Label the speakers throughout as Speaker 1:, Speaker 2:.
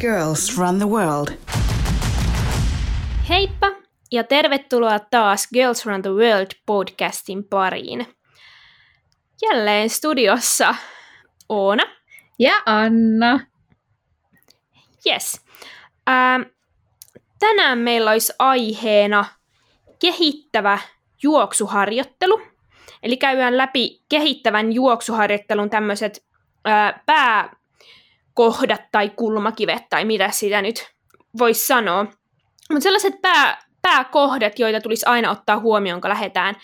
Speaker 1: Girls Run the World.
Speaker 2: Heippa ja tervetuloa taas Girls Run the World podcastin pariin. Jälleen studiossa Oona.
Speaker 3: Ja Anna.
Speaker 2: Yes. Ähm, tänään meillä olisi aiheena kehittävä juoksuharjoittelu. Eli käydään läpi kehittävän juoksuharjoittelun tämmöiset pääkohdat tai kulmakivet tai mitä sitä nyt voisi sanoa. Mutta sellaiset pää, pääkohdat, joita tulisi aina ottaa huomioon, kun lähdetään,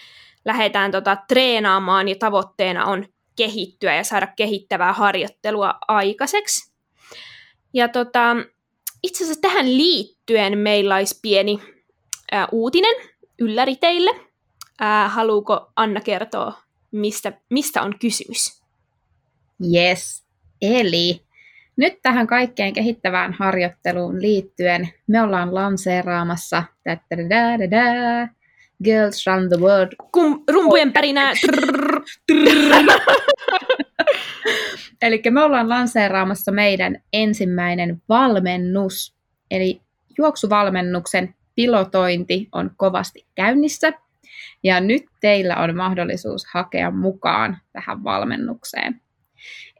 Speaker 2: lähdetään tota, treenaamaan ja tavoitteena on kehittyä ja saada kehittävää harjoittelua aikaiseksi. Ja tota, itse asiassa tähän liittyen meillä olisi pieni ää, uutinen ylläri teille. Ää, haluuko Anna kertoa, mistä, mistä on kysymys?
Speaker 3: Yes. Eli nyt tähän kaikkeen kehittävään harjoitteluun liittyen me ollaan lanseeraamassa Girls Run the World.
Speaker 2: Kum, rumpujen pärinää.
Speaker 3: Eli me ollaan lanseeraamassa meidän ensimmäinen valmennus. Eli juoksuvalmennuksen pilotointi on kovasti käynnissä. Ja nyt teillä on mahdollisuus hakea mukaan tähän valmennukseen.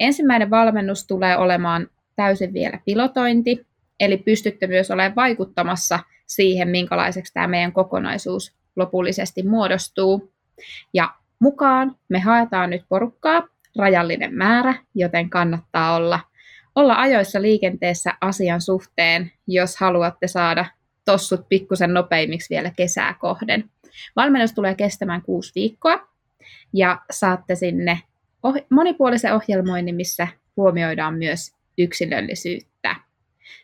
Speaker 3: Ensimmäinen valmennus tulee olemaan täysin vielä pilotointi, eli pystytte myös olemaan vaikuttamassa siihen, minkälaiseksi tämä meidän kokonaisuus lopullisesti muodostuu. Ja mukaan me haetaan nyt porukkaa, rajallinen määrä, joten kannattaa olla, olla ajoissa liikenteessä asian suhteen, jos haluatte saada tossut pikkusen nopeimmiksi vielä kesää kohden. Valmennus tulee kestämään kuusi viikkoa ja saatte sinne oh- monipuolisen ohjelmoinnin, missä huomioidaan myös yksilöllisyyttä.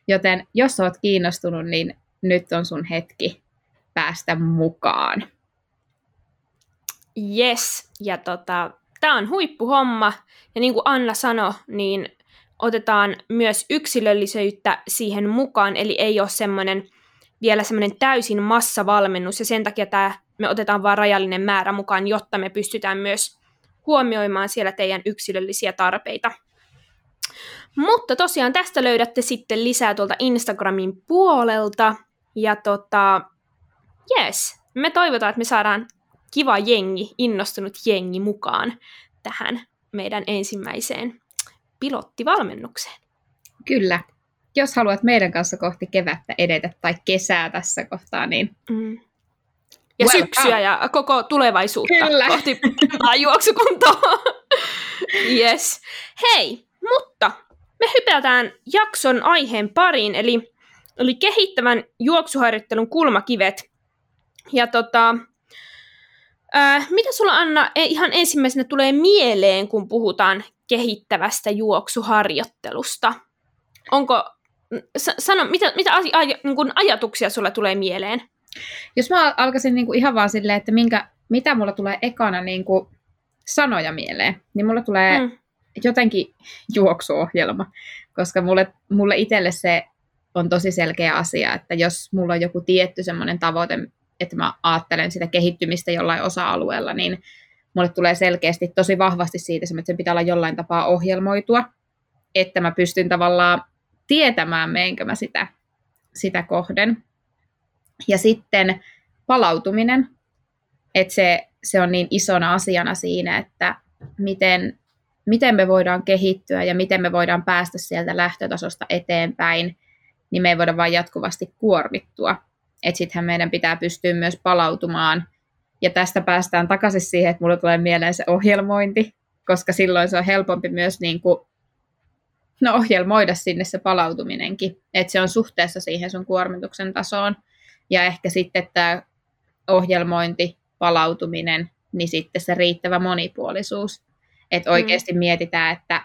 Speaker 3: Joten jos olet kiinnostunut, niin nyt on sun hetki päästä mukaan.
Speaker 2: Yes, ja tota, tämä on huippuhomma, ja niin kuin Anna sanoi, niin otetaan myös yksilöllisyyttä siihen mukaan, eli ei ole semmoinen vielä semmoinen täysin massavalmennus, ja sen takia tämä, me otetaan vain rajallinen määrä mukaan, jotta me pystytään myös huomioimaan siellä teidän yksilöllisiä tarpeita. Mutta tosiaan tästä löydätte sitten lisää tuolta Instagramin puolelta. Ja tota, yes, me toivotaan, että me saadaan kiva jengi, innostunut jengi mukaan tähän meidän ensimmäiseen pilottivalmennukseen.
Speaker 3: Kyllä. Jos haluat meidän kanssa kohti kevättä edetä tai kesää tässä kohtaa, niin mm.
Speaker 2: Ja well, syksyä ja koko tulevaisuutta Kyllä. kohti juoksukuntoa. yes. Hei, mutta me hypätään jakson aiheen pariin, eli, eli kehittävän juoksuharjoittelun kulmakivet. Ja tota, ää, mitä sulla Anna e, ihan ensimmäisenä tulee mieleen, kun puhutaan kehittävästä juoksuharjoittelusta? Onko, sano, mitä, mitä asia, aj, niin ajatuksia sulla tulee mieleen?
Speaker 3: Jos mä alkaisin niin kuin ihan vaan silleen, että minkä, mitä mulla tulee ekana niin kuin sanoja mieleen, niin mulla tulee mm. jotenkin juoksuohjelma, koska mulle, mulle itselle se on tosi selkeä asia, että jos mulla on joku tietty semmoinen tavoite, että mä ajattelen sitä kehittymistä jollain osa-alueella, niin mulle tulee selkeästi tosi vahvasti siitä, että sen pitää olla jollain tapaa ohjelmoitua, että mä pystyn tavallaan tietämään, meenkö mä sitä, sitä kohden. Ja sitten palautuminen, että se, se on niin isona asiana siinä, että miten, miten me voidaan kehittyä ja miten me voidaan päästä sieltä lähtötasosta eteenpäin, niin me ei voida vain jatkuvasti kuormittua. Että sittenhän meidän pitää pystyä myös palautumaan. Ja tästä päästään takaisin siihen, että mulle tulee mieleen se ohjelmointi, koska silloin se on helpompi myös niin kuin, no, ohjelmoida sinne se palautuminenkin. Että se on suhteessa siihen sun kuormituksen tasoon. Ja ehkä sitten tämä ohjelmointi, palautuminen, niin sitten se riittävä monipuolisuus. Että oikeasti mm. mietitään, että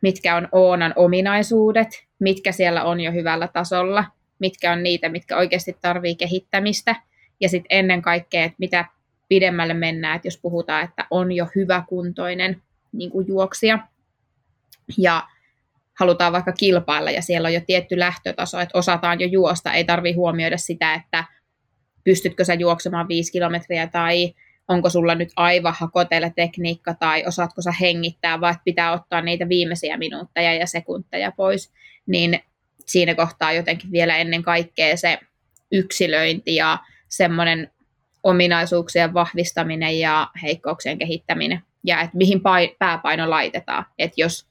Speaker 3: mitkä on Oonan ominaisuudet, mitkä siellä on jo hyvällä tasolla, mitkä on niitä, mitkä oikeasti tarvii kehittämistä. Ja sitten ennen kaikkea, että mitä pidemmälle mennään, että jos puhutaan, että on jo hyväkuntoinen niin kuin juoksija ja halutaan vaikka kilpailla ja siellä on jo tietty lähtötaso, että osataan jo juosta, ei tarvi huomioida sitä, että pystytkö sä juoksemaan viisi kilometriä tai onko sulla nyt aivan hakotella tekniikka tai osaatko sä hengittää, vai pitää ottaa niitä viimeisiä minuutteja ja sekunteja pois, niin siinä kohtaa jotenkin vielä ennen kaikkea se yksilöinti ja semmoinen ominaisuuksien vahvistaminen ja heikkouksien kehittäminen. Ja että mihin pääpaino laitetaan. Että jos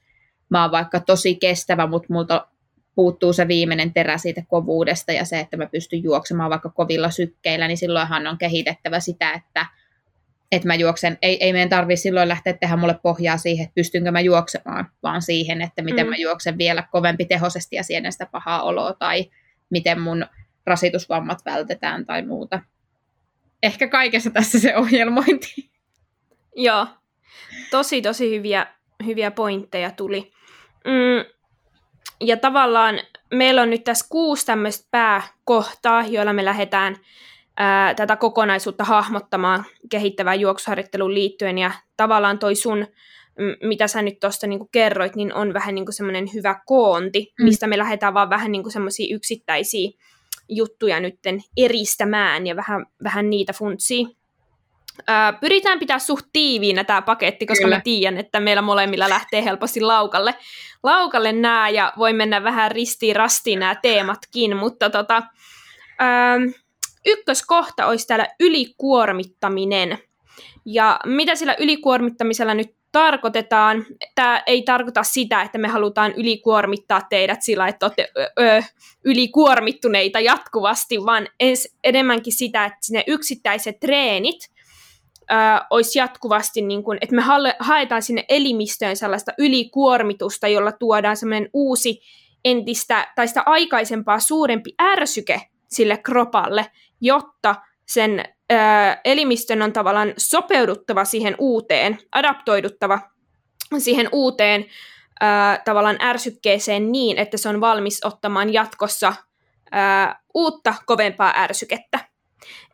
Speaker 3: mä oon vaikka tosi kestävä, mutta multa puuttuu se viimeinen terä siitä kovuudesta ja se, että mä pystyn juoksemaan vaikka kovilla sykkeillä, niin silloinhan on kehitettävä sitä, että, että mä juoksen. Ei, ei meidän tarvitse silloin lähteä tehdä mulle pohjaa siihen, että pystynkö mä juoksemaan, vaan siihen, että miten mm. mä juoksen vielä kovempi tehosesti ja siedän sitä pahaa oloa tai miten mun rasitusvammat vältetään tai muuta. Ehkä kaikessa tässä se ohjelmointi.
Speaker 2: Joo, tosi tosi hyviä, hyviä pointteja tuli. Mm, ja tavallaan meillä on nyt tässä kuusi tämmöistä pääkohtaa, joilla me lähdetään ää, tätä kokonaisuutta hahmottamaan kehittävään juoksuharjoitteluun liittyen. Ja tavallaan toi sun, mitä sä nyt tuosta niinku kerroit, niin on vähän niinku semmoinen hyvä koonti, mm. mistä me lähdetään vaan vähän niinku semmoisia yksittäisiä juttuja nytten eristämään ja vähän, vähän niitä funtsii. Ää, pyritään pitää suht tiiviinä tämä paketti, koska Kyllä. mä tiedän, että meillä molemmilla lähtee helposti laukalle, laukalle nämä ja voi mennä vähän ristiin rastiin nämä teematkin, mutta tota, ää, ykköskohta olisi täällä ylikuormittaminen. Ja mitä sillä ylikuormittamisella nyt tarkoitetaan? Tämä ei tarkoita sitä, että me halutaan ylikuormittaa teidät sillä, että olette ö, ö, ylikuormittuneita jatkuvasti, vaan ens, enemmänkin sitä, että ne yksittäiset treenit – äh, olisi jatkuvasti, niin kuin, että me haetaan sinne elimistöön sellaista ylikuormitusta, jolla tuodaan semmoinen uusi entistä tai sitä aikaisempaa suurempi ärsyke sille kropalle, jotta sen äh, elimistön on tavallaan sopeuduttava siihen uuteen, adaptoiduttava siihen uuteen äh, tavallaan ärsykkeeseen niin, että se on valmis ottamaan jatkossa äh, uutta kovempaa ärsykettä.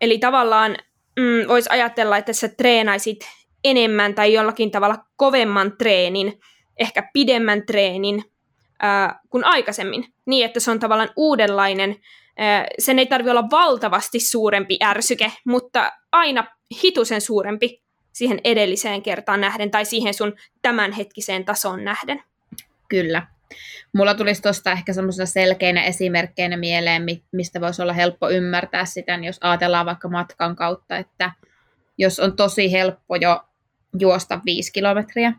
Speaker 2: Eli tavallaan mm, voisi ajatella, että sä treenaisit enemmän tai jollakin tavalla kovemman treenin, ehkä pidemmän treenin ää, kuin aikaisemmin, niin että se on tavallaan uudenlainen. Ää, sen ei tarvitse olla valtavasti suurempi ärsyke, mutta aina hitusen suurempi siihen edelliseen kertaan nähden tai siihen sun tämänhetkiseen tasoon nähden.
Speaker 3: Kyllä. Mulla tulisi tuosta ehkä semmoisena selkeinä esimerkkeinä mieleen, mistä voisi olla helppo ymmärtää sitä, niin jos ajatellaan vaikka matkan kautta, että jos on tosi helppo jo juosta viisi kilometriä,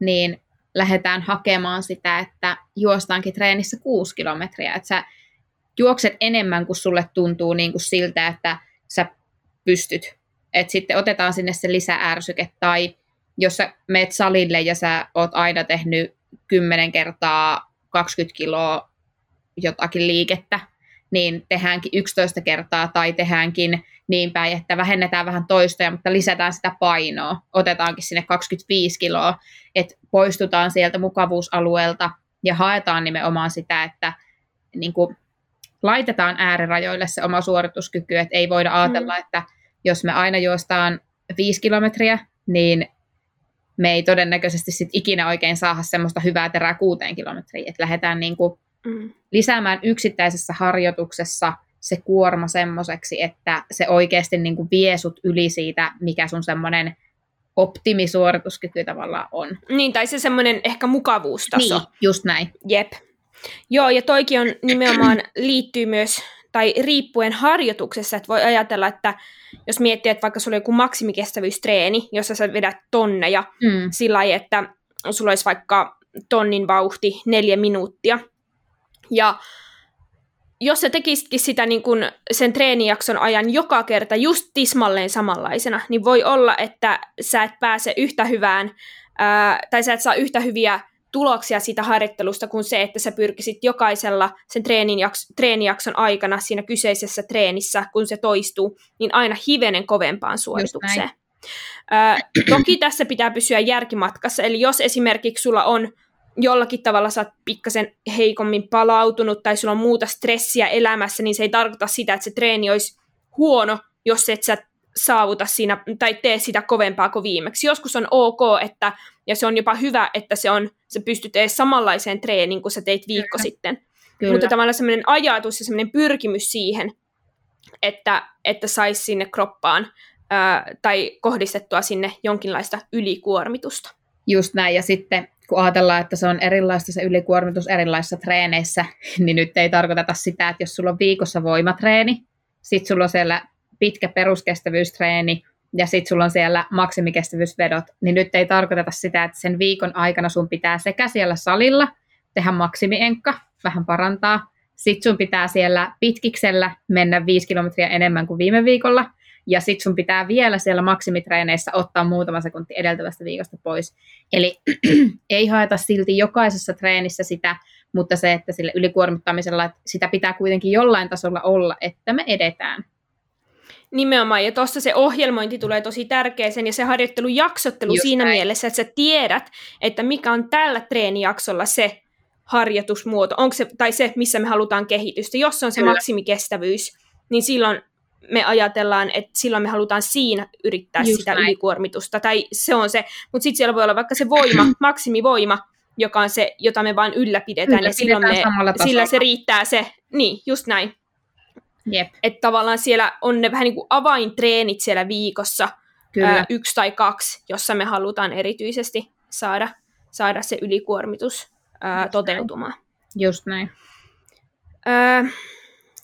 Speaker 3: niin lähdetään hakemaan sitä, että juostaankin treenissä kuusi kilometriä. Että sä juokset enemmän kuin sulle tuntuu niin kuin siltä, että sä pystyt. Että sitten otetaan sinne se lisäärsyke tai jos sä meet salille ja sä oot aina tehnyt 10 kertaa 20 kiloa jotakin liikettä, niin tehdäänkin 11 kertaa tai tehdäänkin niin päin, että vähennetään vähän toistoja, mutta lisätään sitä painoa. Otetaankin sinne 25 kiloa, että poistutaan sieltä mukavuusalueelta ja haetaan nimenomaan sitä, että niin kuin, laitetaan äärirajoille se oma suorituskyky, että ei voida ajatella, mm. että jos me aina juostaan 5 kilometriä, niin me ei todennäköisesti sit ikinä oikein saada semmoista hyvää terää kuuteen kilometriin. Että lähdetään niin kuin mm. lisäämään yksittäisessä harjoituksessa se kuorma semmoiseksi, että se oikeasti niin kuin vie sut yli siitä, mikä sun semmoinen optimisuorituskyky tavallaan on.
Speaker 2: Niin, tai se semmoinen ehkä mukavuustaso.
Speaker 3: Niin, just näin.
Speaker 2: Jep. Joo, ja toikin on nimenomaan liittyy myös tai riippuen harjoituksessa, että voi ajatella, että jos miettii, että vaikka sulla on joku maksimikestävyystreeni, jossa sä vedät tonneja mm. sillä lailla, että sulla olisi vaikka tonnin vauhti neljä minuuttia, ja jos sä tekisitkin sitä niin kun sen treenijakson ajan joka kerta just tismalleen samanlaisena, niin voi olla, että sä et pääse yhtä hyvään, ää, tai sä et saa yhtä hyviä tuloksia siitä harjoittelusta kuin se, että sä pyrkisit jokaisella sen treenijakson aikana siinä kyseisessä treenissä, kun se toistuu, niin aina hivenen kovempaan suoritukseen. Ö, toki tässä pitää pysyä järkimatkassa, eli jos esimerkiksi sulla on jollakin tavalla sä oot pikkasen heikommin palautunut tai sulla on muuta stressiä elämässä, niin se ei tarkoita sitä, että se treeni olisi huono, jos et sä saavuta siinä tai tee sitä kovempaa kuin viimeksi. Joskus on ok, että, ja se on jopa hyvä, että se on, sä pystyt edes samanlaiseen treeniin kuin sä teit viikko Kyllä. sitten. Kyllä. Mutta tavallaan semmoinen ajatus ja semmoinen pyrkimys siihen, että, että saisi sinne kroppaan ää, tai kohdistettua sinne jonkinlaista ylikuormitusta.
Speaker 3: Just näin, ja sitten kun ajatellaan, että se on erilaista se ylikuormitus erilaisissa treeneissä, niin nyt ei tarkoiteta sitä, että jos sulla on viikossa voimatreeni, sitten sulla on siellä pitkä peruskestävyystreeni ja sitten sulla on siellä maksimikestävyysvedot, niin nyt ei tarkoiteta sitä, että sen viikon aikana sun pitää sekä siellä salilla tehdä maksimienkka, vähän parantaa, sitten sun pitää siellä pitkiksellä mennä viisi kilometriä enemmän kuin viime viikolla, ja sitten sun pitää vielä siellä maksimitreeneissä ottaa muutama sekunti edeltävästä viikosta pois. Eli ei haeta silti jokaisessa treenissä sitä, mutta se, että sille ylikuormittamisella että sitä pitää kuitenkin jollain tasolla olla, että me edetään.
Speaker 2: Nimenomaan, ja tuossa se ohjelmointi tulee tosi tärkeäsen, ja se harjoittelun jaksottelu Just siinä näin. mielessä, että sä tiedät, että mikä on tällä treenijaksolla se harjoitusmuoto, onko se, tai se, missä me halutaan kehitystä. Jos se on se Kyllä. maksimikestävyys, niin silloin me ajatellaan, että silloin me halutaan siinä yrittää Just sitä näin. ylikuormitusta, tai se on se, mutta sitten siellä voi olla vaikka se voima, maksimivoima, joka on se, jota me vain ylläpidetään, ja silloin me, sillä se riittää se, niin, just näin.
Speaker 3: Jep.
Speaker 2: Että tavallaan siellä on ne vähän niin kuin avaintreenit siellä viikossa, Kyllä. Ää, yksi tai kaksi, jossa me halutaan erityisesti saada, saada se ylikuormitus ää, Just toteutumaan. Näin.
Speaker 3: Just näin.
Speaker 2: Ää,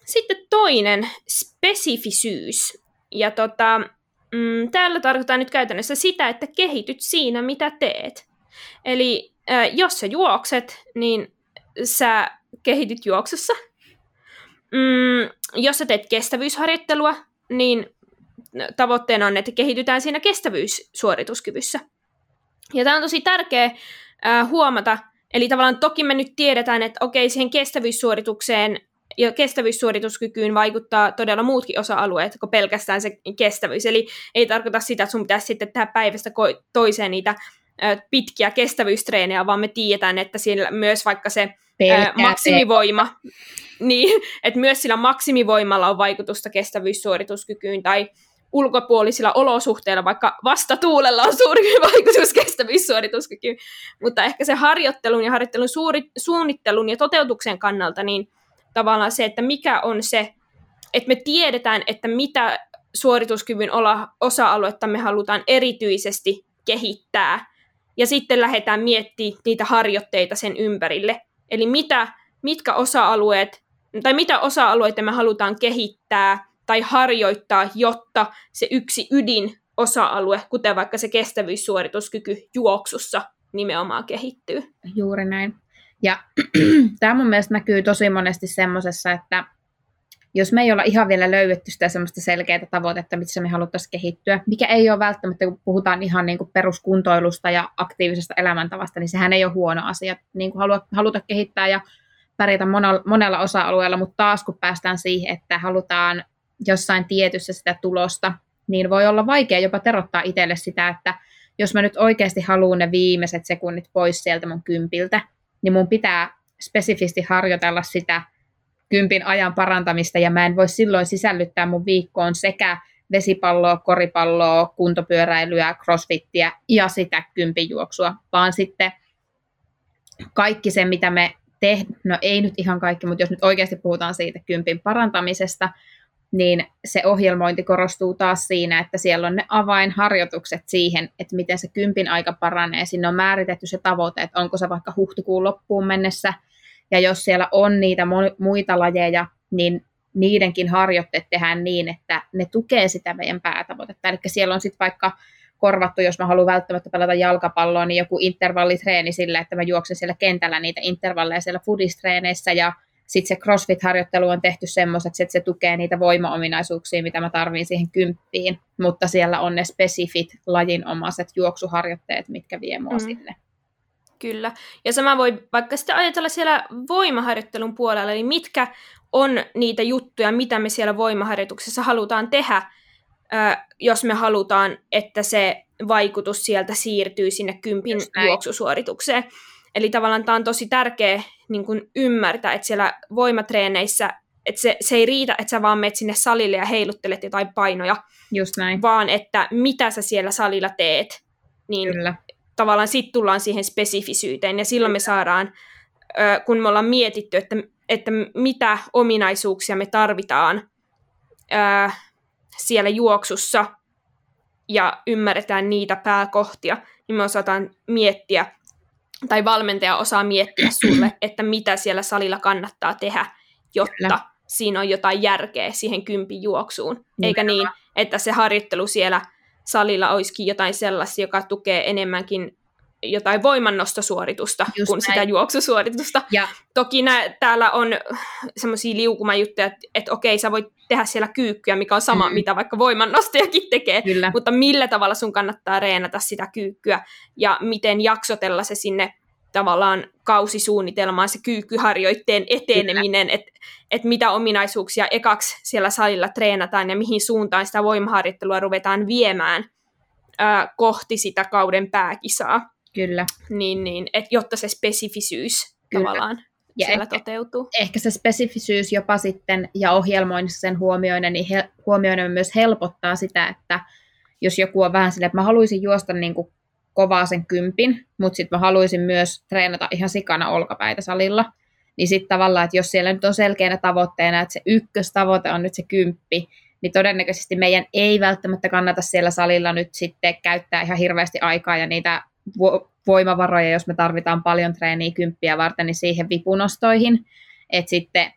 Speaker 2: sitten toinen, spesifisyys. Ja tota, mm, täällä tarkoittaa nyt käytännössä sitä, että kehityt siinä, mitä teet. Eli ää, jos sä juokset, niin sä kehityt juoksussa. Mm, jos sä teet kestävyysharjoittelua, niin tavoitteena on, että kehitytään siinä kestävyyssuorituskyvyssä. Ja tämä on tosi tärkeä ää, huomata, Eli tavallaan toki me nyt tiedetään, että okei, siihen kestävyyssuoritukseen ja kestävyyssuorituskykyyn vaikuttaa todella muutkin osa-alueet kuin pelkästään se kestävyys. Eli ei tarkoita sitä, että sun pitäisi sitten tehdä päivästä toiseen niitä pitkiä kestävyystreenejä, vaan me tiedetään, että siellä myös vaikka se ää, maksimivoima, niin, että myös sillä maksimivoimalla on vaikutusta kestävyyssuorituskykyyn, tai ulkopuolisilla olosuhteilla, vaikka vastatuulella on suuri vaikutus kestävyyssuorituskykyyn, mutta ehkä se harjoittelun ja harjoittelun suuri, suunnittelun ja toteutuksen kannalta, niin tavallaan se, että mikä on se, että me tiedetään, että mitä suorituskyvyn osa-aluetta me halutaan erityisesti kehittää, ja sitten lähdetään miettimään niitä harjoitteita sen ympärille. Eli mitä, mitkä osa-alueet, tai mitä osa-alueita me halutaan kehittää, tai harjoittaa, jotta se yksi ydin osa-alue, kuten vaikka se kestävyyssuorituskyky juoksussa nimenomaan kehittyy.
Speaker 3: Juuri näin. Ja tämä mun mielestä näkyy tosi monesti semmoisessa, että jos me ei olla ihan vielä löydetty sitä semmoista selkeää tavoitetta, missä me haluttaisiin kehittyä, mikä ei ole välttämättä, kun puhutaan ihan niin kuin peruskuntoilusta ja aktiivisesta elämäntavasta, niin sehän ei ole huono asia. Niin kuin haluta, haluta kehittää ja pärjätä monella, monella osa-alueella, mutta taas kun päästään siihen, että halutaan jossain tietyssä sitä tulosta, niin voi olla vaikea jopa terottaa itselle sitä, että jos mä nyt oikeasti haluan ne viimeiset sekunnit pois sieltä mun kympiltä, niin mun pitää spesifisti harjoitella sitä kympin ajan parantamista, ja mä en voi silloin sisällyttää mun viikkoon sekä vesipalloa, koripalloa, kuntopyöräilyä, crossfittiä ja sitä kympin juoksua, vaan sitten kaikki se, mitä me tehdään, no ei nyt ihan kaikki, mutta jos nyt oikeasti puhutaan siitä kympin parantamisesta, niin se ohjelmointi korostuu taas siinä, että siellä on ne avainharjoitukset siihen, että miten se kympin aika paranee. Sinne on määritetty se tavoite, että onko se vaikka huhtikuun loppuun mennessä, ja jos siellä on niitä muita lajeja, niin niidenkin harjoitteet tehdään niin, että ne tukee sitä meidän päätavoitetta. Eli siellä on sitten vaikka korvattu, jos mä haluan välttämättä pelata jalkapalloa, niin joku intervallitreeni sillä, että mä juoksen siellä kentällä niitä intervalleja siellä foodistreeneissä ja sitten se CrossFit-harjoittelu on tehty semmoiseksi, että se tukee niitä voimaominaisuuksia, mitä mä tarviin siihen kymppiin, mutta siellä on ne spesifit lajinomaiset juoksuharjoitteet, mitkä vie mua mm. sinne.
Speaker 2: Kyllä. Ja sama voi vaikka sitten ajatella siellä voimaharjoittelun puolella, eli mitkä on niitä juttuja, mitä me siellä voimaharjoituksessa halutaan tehdä, jos me halutaan, että se vaikutus sieltä siirtyy sinne kympin juoksusuoritukseen. Eli tavallaan tämä on tosi tärkeä niin kuin ymmärtää, että siellä voimatreeneissä että se, se ei riitä, että sä vaan menet sinne salille ja heiluttelet jotain painoja,
Speaker 3: Just näin.
Speaker 2: vaan että mitä sä siellä salilla teet, niin Kyllä. Tavallaan sitten tullaan siihen spesifisyyteen, ja silloin me saadaan, kun me ollaan mietitty, että, että mitä ominaisuuksia me tarvitaan siellä juoksussa, ja ymmärretään niitä pääkohtia, niin me osataan miettiä tai valmentaja osaa miettiä sulle, että mitä siellä salilla kannattaa tehdä, jotta Kyllä. siinä on jotain järkeä siihen kympin juoksuun. Eikä niin, että se harjoittelu siellä salilla olisikin jotain sellaista, joka tukee enemmänkin jotain voimannostosuoritusta Just kuin näin. sitä juoksusuoritusta. Ja. Toki nä, täällä on semmoisia liukumajuttuja, että, että okei, sä voit tehdä siellä kyykkyä, mikä on sama, mm. mitä vaikka voimannostajakin tekee, Kyllä. mutta millä tavalla sun kannattaa reenata sitä kyykkyä ja miten jaksotella se sinne tavallaan kausisuunnitelmaan, se kyykkyharjoitteen eteneminen, että et mitä ominaisuuksia ekaksi siellä salilla treenataan ja mihin suuntaan sitä voimaharjoittelua ruvetaan viemään ää, kohti sitä kauden pääkisaa.
Speaker 3: Kyllä.
Speaker 2: Niin, niin, et jotta se spesifisyys Kyllä. tavallaan ja siellä ehkä, toteutuu.
Speaker 3: Ehkä se spesifisyys jopa sitten ja ohjelmoinnissa sen huomioinen, niin he, huomioinen myös helpottaa sitä, että jos joku on vähän silleen, että mä haluaisin juosta niin kuin kovaa sen kympin, mutta sitten mä haluaisin myös treenata ihan sikana olkapäitä salilla, niin sitten tavallaan, että jos siellä nyt on selkeänä tavoitteena, että se ykköstavoite on nyt se kymppi, niin todennäköisesti meidän ei välttämättä kannata siellä salilla nyt sitten käyttää ihan hirveästi aikaa ja niitä voimavaroja, jos me tarvitaan paljon treeniä kymppiä varten, niin siihen vipunostoihin. Että sitten,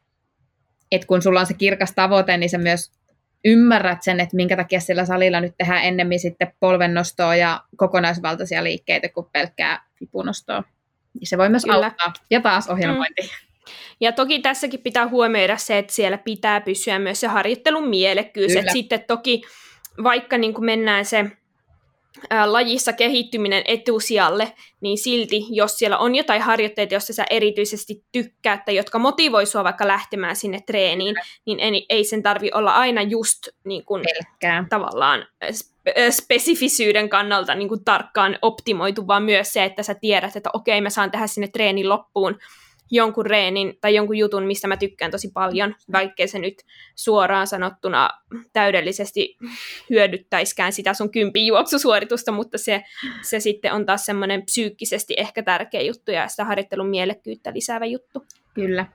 Speaker 3: että kun sulla on se kirkas tavoite, niin sä myös ymmärrät sen, että minkä takia sillä salilla nyt tehdään ennemmin sitten polvennostoa ja kokonaisvaltaisia liikkeitä kuin pelkkää vipunostoa. Niin se voi myös Kyllä. auttaa. Ja taas ohjelmointi. Mm.
Speaker 2: Ja toki tässäkin pitää huomioida se, että siellä pitää pysyä myös se harjoittelun mielekkyys. Että sitten toki vaikka niin kuin mennään se lajissa kehittyminen etusijalle, niin silti, jos siellä on jotain harjoitteita, joista sä erityisesti tykkäät tai jotka motivoi sua vaikka lähtemään sinne treeniin, niin ei, ei sen tarvi olla aina just niin kuin, tavallaan spesifisyyden kannalta niin kuin tarkkaan optimoitu, vaan myös se, että sä tiedät, että okei, mä saan tehdä sinne treenin loppuun jonkun reenin tai jonkun jutun, mistä mä tykkään tosi paljon, vaikkei se nyt suoraan sanottuna täydellisesti hyödyttäiskään sitä sun kympin juoksusuoritusta, mutta se, se sitten on taas semmoinen psyykkisesti ehkä tärkeä juttu ja sitä harjoittelun mielekkyyttä lisäävä juttu.
Speaker 3: Kyllä.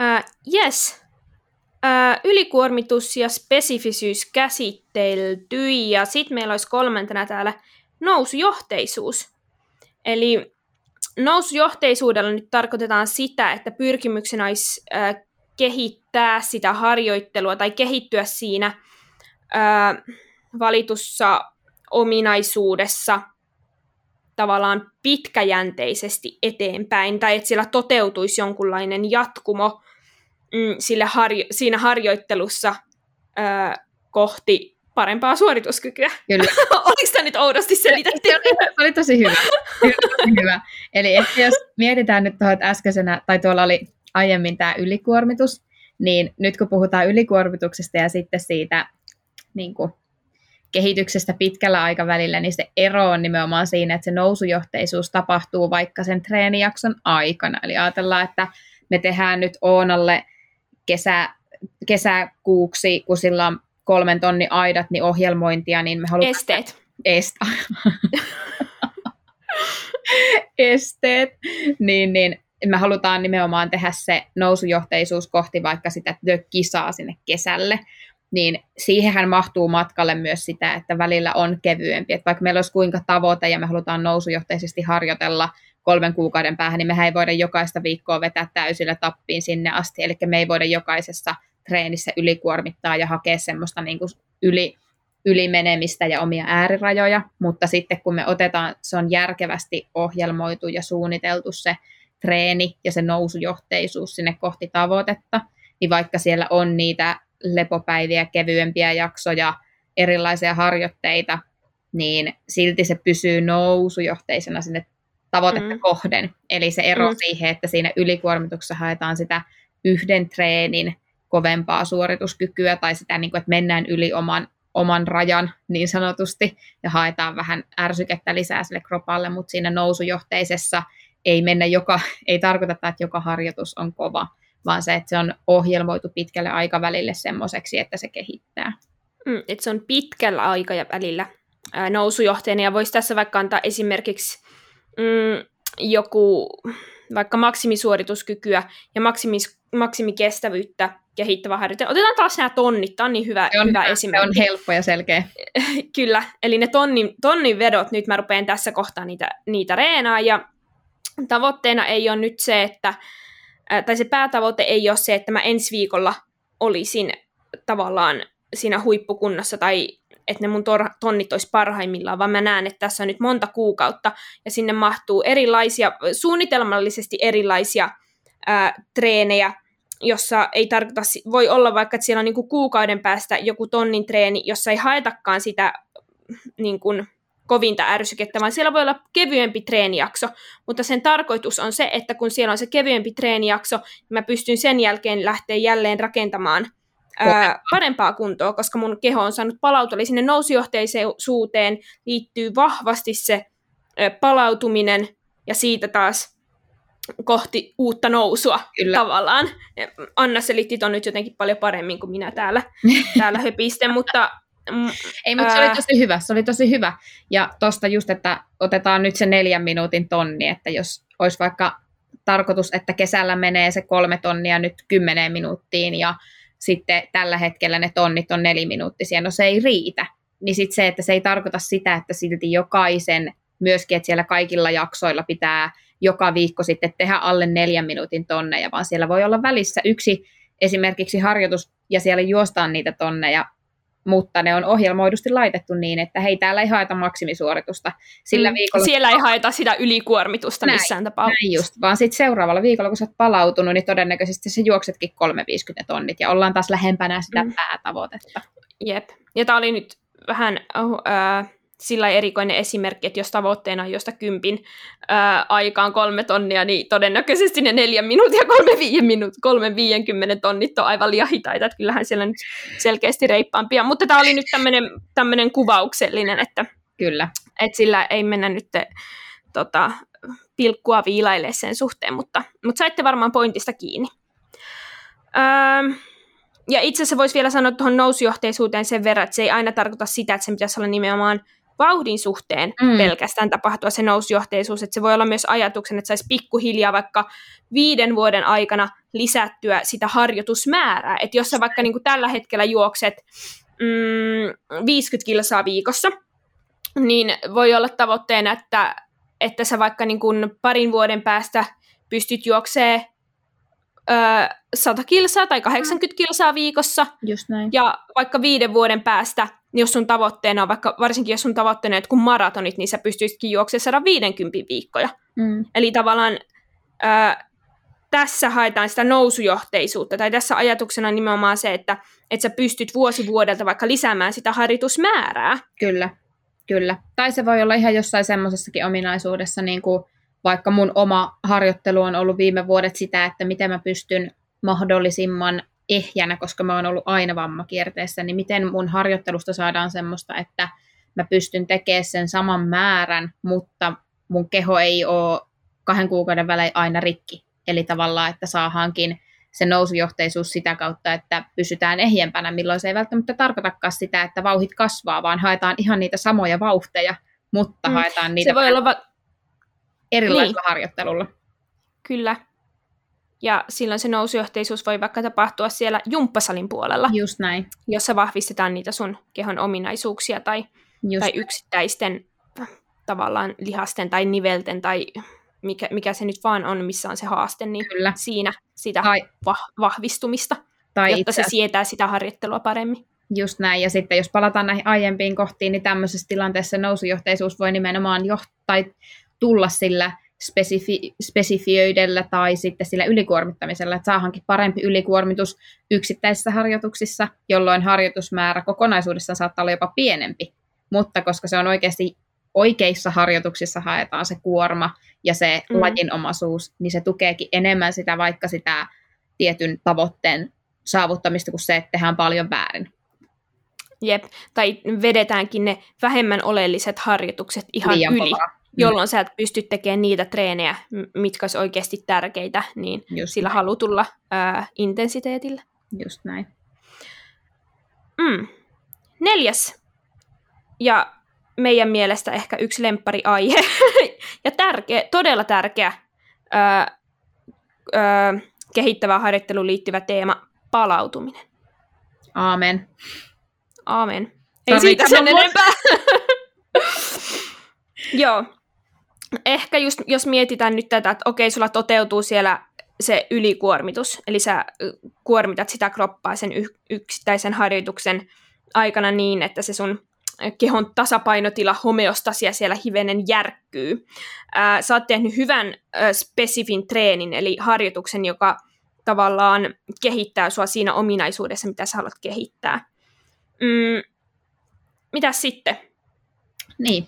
Speaker 2: Uh, yes. Ylikuormitus ja spesifisyys käsitelty ja sitten meillä olisi kolmantena täällä nousujohteisuus. Eli nousujohteisuudella nyt tarkoitetaan sitä, että pyrkimyksenä olisi äh, kehittää sitä harjoittelua tai kehittyä siinä äh, valitussa ominaisuudessa tavallaan pitkäjänteisesti eteenpäin, tai että sillä toteutuisi jonkunlainen jatkumo mm, sille harjo- siinä harjoittelussa kohti parempaa suorituskykyä. Kyllä. Oliko tämä nyt oudosti selitetty? Se
Speaker 3: oli, se oli tosi hyvä. tosi hyvä. Eli ehkä jos mietitään nyt tuohon äskeisenä, tai tuolla oli aiemmin tämä ylikuormitus, niin nyt kun puhutaan ylikuormituksesta ja sitten siitä niin kuin, kehityksestä pitkällä aikavälillä, niin se ero on nimenomaan siinä, että se nousujohteisuus tapahtuu vaikka sen treenijakson aikana. Eli ajatellaan, että me tehdään nyt Oonalle kesä, kesäkuuksi, kun sillä on kolmen tonni aidat, niin ohjelmointia, niin me halutaan...
Speaker 2: Esteet.
Speaker 3: Est... Esteet. Niin, niin me halutaan nimenomaan tehdä se nousujohteisuus kohti vaikka sitä kisaa sinne kesälle, niin siihenhän mahtuu matkalle myös sitä, että välillä on kevyempi. Että vaikka meillä olisi kuinka tavoite ja me halutaan nousujohteisesti harjoitella kolmen kuukauden päähän, niin mehän ei voida jokaista viikkoa vetää täysillä tappiin sinne asti. Eli me ei voida jokaisessa treenissä ylikuormittaa ja hakea semmoista niin kuin yli, ylimenemistä ja omia äärirajoja, mutta sitten kun me otetaan, se on järkevästi ohjelmoitu ja suunniteltu se treeni ja se nousujohteisuus sinne kohti tavoitetta, niin vaikka siellä on niitä lepopäiviä, kevyempiä jaksoja, erilaisia harjoitteita, niin silti se pysyy nousujohteisena sinne tavoitetta mm. kohden. Eli se ero mm. siihen, että siinä ylikuormituksessa haetaan sitä yhden treenin kovempaa suorituskykyä tai sitä, niin kuin, että mennään yli oman, oman rajan niin sanotusti ja haetaan vähän ärsykettä lisää sille kropalle, mutta siinä nousujohteisessa ei mennä joka, ei tarkoita, että joka harjoitus on kova, vaan se, että se on ohjelmoitu pitkälle aikavälille semmoiseksi, että se kehittää.
Speaker 2: Mm, että se on pitkällä aikavälillä nousujohteinen ja voisi tässä vaikka antaa esimerkiksi mm, joku vaikka maksimisuorituskykyä ja maksimis, maksimikestävyyttä kehittävä harjoittelu. Otetaan taas nämä tonnit, tämä on niin hyvä,
Speaker 3: se on,
Speaker 2: hyvä esimerkki.
Speaker 3: Se on helppo ja selkeä.
Speaker 2: Kyllä, eli ne tonnin, tonnin vedot, nyt mä rupean tässä kohtaa niitä, niitä reenaa, ja tavoitteena ei ole nyt se, että, tai se päätavoite ei ole se, että mä ensi viikolla olisin tavallaan siinä huippukunnossa tai että ne mun tor- tonnit olisi parhaimmillaan, vaan mä näen, että tässä on nyt monta kuukautta ja sinne mahtuu erilaisia, suunnitelmallisesti erilaisia ää, treenejä, jossa ei tarkoita, voi olla vaikka, että siellä on niin kuin kuukauden päästä joku tonnin treeni, jossa ei haetakaan sitä niin kuin, kovinta ärsykettä, vaan siellä voi olla kevyempi treenijakso, mutta sen tarkoitus on se, että kun siellä on se kevyempi treenijakso, niin mä pystyn sen jälkeen lähteä jälleen rakentamaan ää, parempaa kuntoa, koska mun keho on saanut palautua, eli sinne nousujohteisuuteen liittyy vahvasti se ää, palautuminen, ja siitä taas kohti uutta nousua Kyllä. tavallaan. Anna selitti ton nyt jotenkin paljon paremmin kuin minä täällä, täällä höpisten, mutta...
Speaker 3: Mm, Ei, mutta se oli tosi hyvä, se oli tosi hyvä. Ja tosta just, että otetaan nyt se neljän minuutin tonni, että jos olisi vaikka tarkoitus, että kesällä menee se kolme tonnia nyt kymmeneen minuuttiin ja sitten tällä hetkellä ne tonnit on neliminuuttisia, no se ei riitä. Niin sitten se, että se ei tarkoita sitä, että silti jokaisen, myöskin, että siellä kaikilla jaksoilla pitää joka viikko sitten tehdä alle neljän minuutin tonneja, vaan siellä voi olla välissä yksi esimerkiksi harjoitus ja siellä juostaan niitä tonneja, mutta ne on ohjelmoidusti laitettu niin, että hei, täällä ei haeta maksimisuoritusta. Sillä
Speaker 2: mm, viikolla, siellä ei haeta sitä ylikuormitusta näin, missään tapauksessa.
Speaker 3: Näin just, vaan sitten seuraavalla viikolla, kun sä oot palautunut, niin todennäköisesti se juoksetkin 350 tonnit ja ollaan taas lähempänä sitä mm. päätavoitetta.
Speaker 2: Jep, ja tämä oli nyt vähän oh, äh, sillä erikoinen esimerkki, että jos tavoitteena on josta kympin ää, aikaan kolme tonnia, niin todennäköisesti ne neljän minuutin ja kolme, viien minuut, kolme viienkymmenen tonnit on aivan liian hitaita, että kyllähän siellä nyt selkeästi reippaampia. Mutta tämä oli nyt tämmöinen kuvauksellinen, että,
Speaker 3: Kyllä.
Speaker 2: että sillä ei mennä nyt tota, pilkkua viilaille sen suhteen, mutta, mutta saitte varmaan pointista kiinni. Öö, ja itse asiassa voisi vielä sanoa tuohon nousujohteisuuteen sen verran, että se ei aina tarkoita sitä, että se pitäisi olla nimenomaan vauhdin suhteen mm. pelkästään tapahtua se nousujohteisuus, että se voi olla myös ajatuksen, että saisi pikkuhiljaa vaikka viiden vuoden aikana lisättyä sitä harjoitusmäärää, että jos sä vaikka niin kuin tällä hetkellä juokset mm, 50 kilsaa viikossa, niin voi olla tavoitteena, että, että sä vaikka niin kuin parin vuoden päästä pystyt juoksemaan 100 kilsaa tai 80 kilsaa viikossa.
Speaker 3: Just näin.
Speaker 2: Ja vaikka viiden vuoden päästä, jos sun tavoitteena on, vaikka varsinkin jos sun tavoitteena on kun maratonit, niin sä pystyisitkin juoksemaan 150 viikkoja. Mm. Eli tavallaan ää, tässä haetaan sitä nousujohteisuutta, tai tässä ajatuksena on nimenomaan se, että, että sä pystyt vuosi vuodelta vaikka lisäämään sitä harjoitusmäärää.
Speaker 3: Kyllä, kyllä. Tai se voi olla ihan jossain semmoisessakin ominaisuudessa, niin kuin vaikka mun oma harjoittelu on ollut viime vuodet sitä, että miten mä pystyn mahdollisimman ehjänä, koska mä oon ollut aina vammakierteessä, niin miten mun harjoittelusta saadaan semmoista, että mä pystyn tekemään sen saman määrän, mutta mun keho ei ole kahden kuukauden välein aina rikki. Eli tavallaan, että saahankin se nousujohteisuus sitä kautta, että pysytään ehjempänä, milloin se ei välttämättä tarkoitakaan sitä, että vauhit kasvaa, vaan haetaan ihan niitä samoja vauhteja, mutta mm. haetaan niitä...
Speaker 2: Se voi olla va-
Speaker 3: erilaisella niin. harjoittelulla.
Speaker 2: Kyllä. Ja silloin se nousujohteisuus voi vaikka tapahtua siellä jumppasalin puolella.
Speaker 3: Just näin.
Speaker 2: Jossa vahvistetaan niitä sun kehon ominaisuuksia tai, tai yksittäisten tavallaan lihasten tai nivelten tai mikä, mikä se nyt vaan on, missä on se haaste, niin Kyllä. siinä sitä tai, va- vahvistumista, tai jotta itse... se sietää sitä harjoittelua paremmin.
Speaker 3: Just näin, ja sitten jos palataan näihin aiempiin kohtiin, niin tämmöisessä tilanteessa nousujohteisuus voi nimenomaan johtaa tulla sillä spesifi- spesifioidella tai sitten sillä ylikuormittamisella, että saahankin parempi ylikuormitus yksittäisissä harjoituksissa, jolloin harjoitusmäärä kokonaisuudessaan saattaa olla jopa pienempi. Mutta koska se on oikeasti oikeissa harjoituksissa haetaan se kuorma ja se mm. lajinomaisuus, niin se tukeekin enemmän sitä vaikka sitä tietyn tavoitteen saavuttamista kuin se, että tehdään paljon väärin.
Speaker 2: Jep, tai vedetäänkin ne vähemmän oleelliset harjoitukset ihan Liian yli. Kovaa jolloin mm. sä et pysty tekemään niitä treenejä, mitkä olisi oikeasti tärkeitä, niin Just sillä näin. halutulla ää, intensiteetillä.
Speaker 3: Just näin.
Speaker 2: Mm. Neljäs. Ja meidän mielestä ehkä yksi lemppari aihe ja tärkeä, todella tärkeä ää, ää, kehittävää harjoitteluun liittyvä teema palautuminen.
Speaker 3: Aamen.
Speaker 2: Aamen. Ei siitä sen enempää. Joo. Ehkä just, jos mietitään nyt tätä, että okei, sulla toteutuu siellä se ylikuormitus, eli sä kuormitat sitä kroppaa sen yksittäisen harjoituksen aikana niin, että se sun kehon tasapainotila, homeostasia siellä hivenen järkkyy. Ää, sä oot tehnyt hyvän ä, spesifin treenin, eli harjoituksen, joka tavallaan kehittää sua siinä ominaisuudessa, mitä sä haluat kehittää. Mm, mitäs sitten?
Speaker 3: Niin.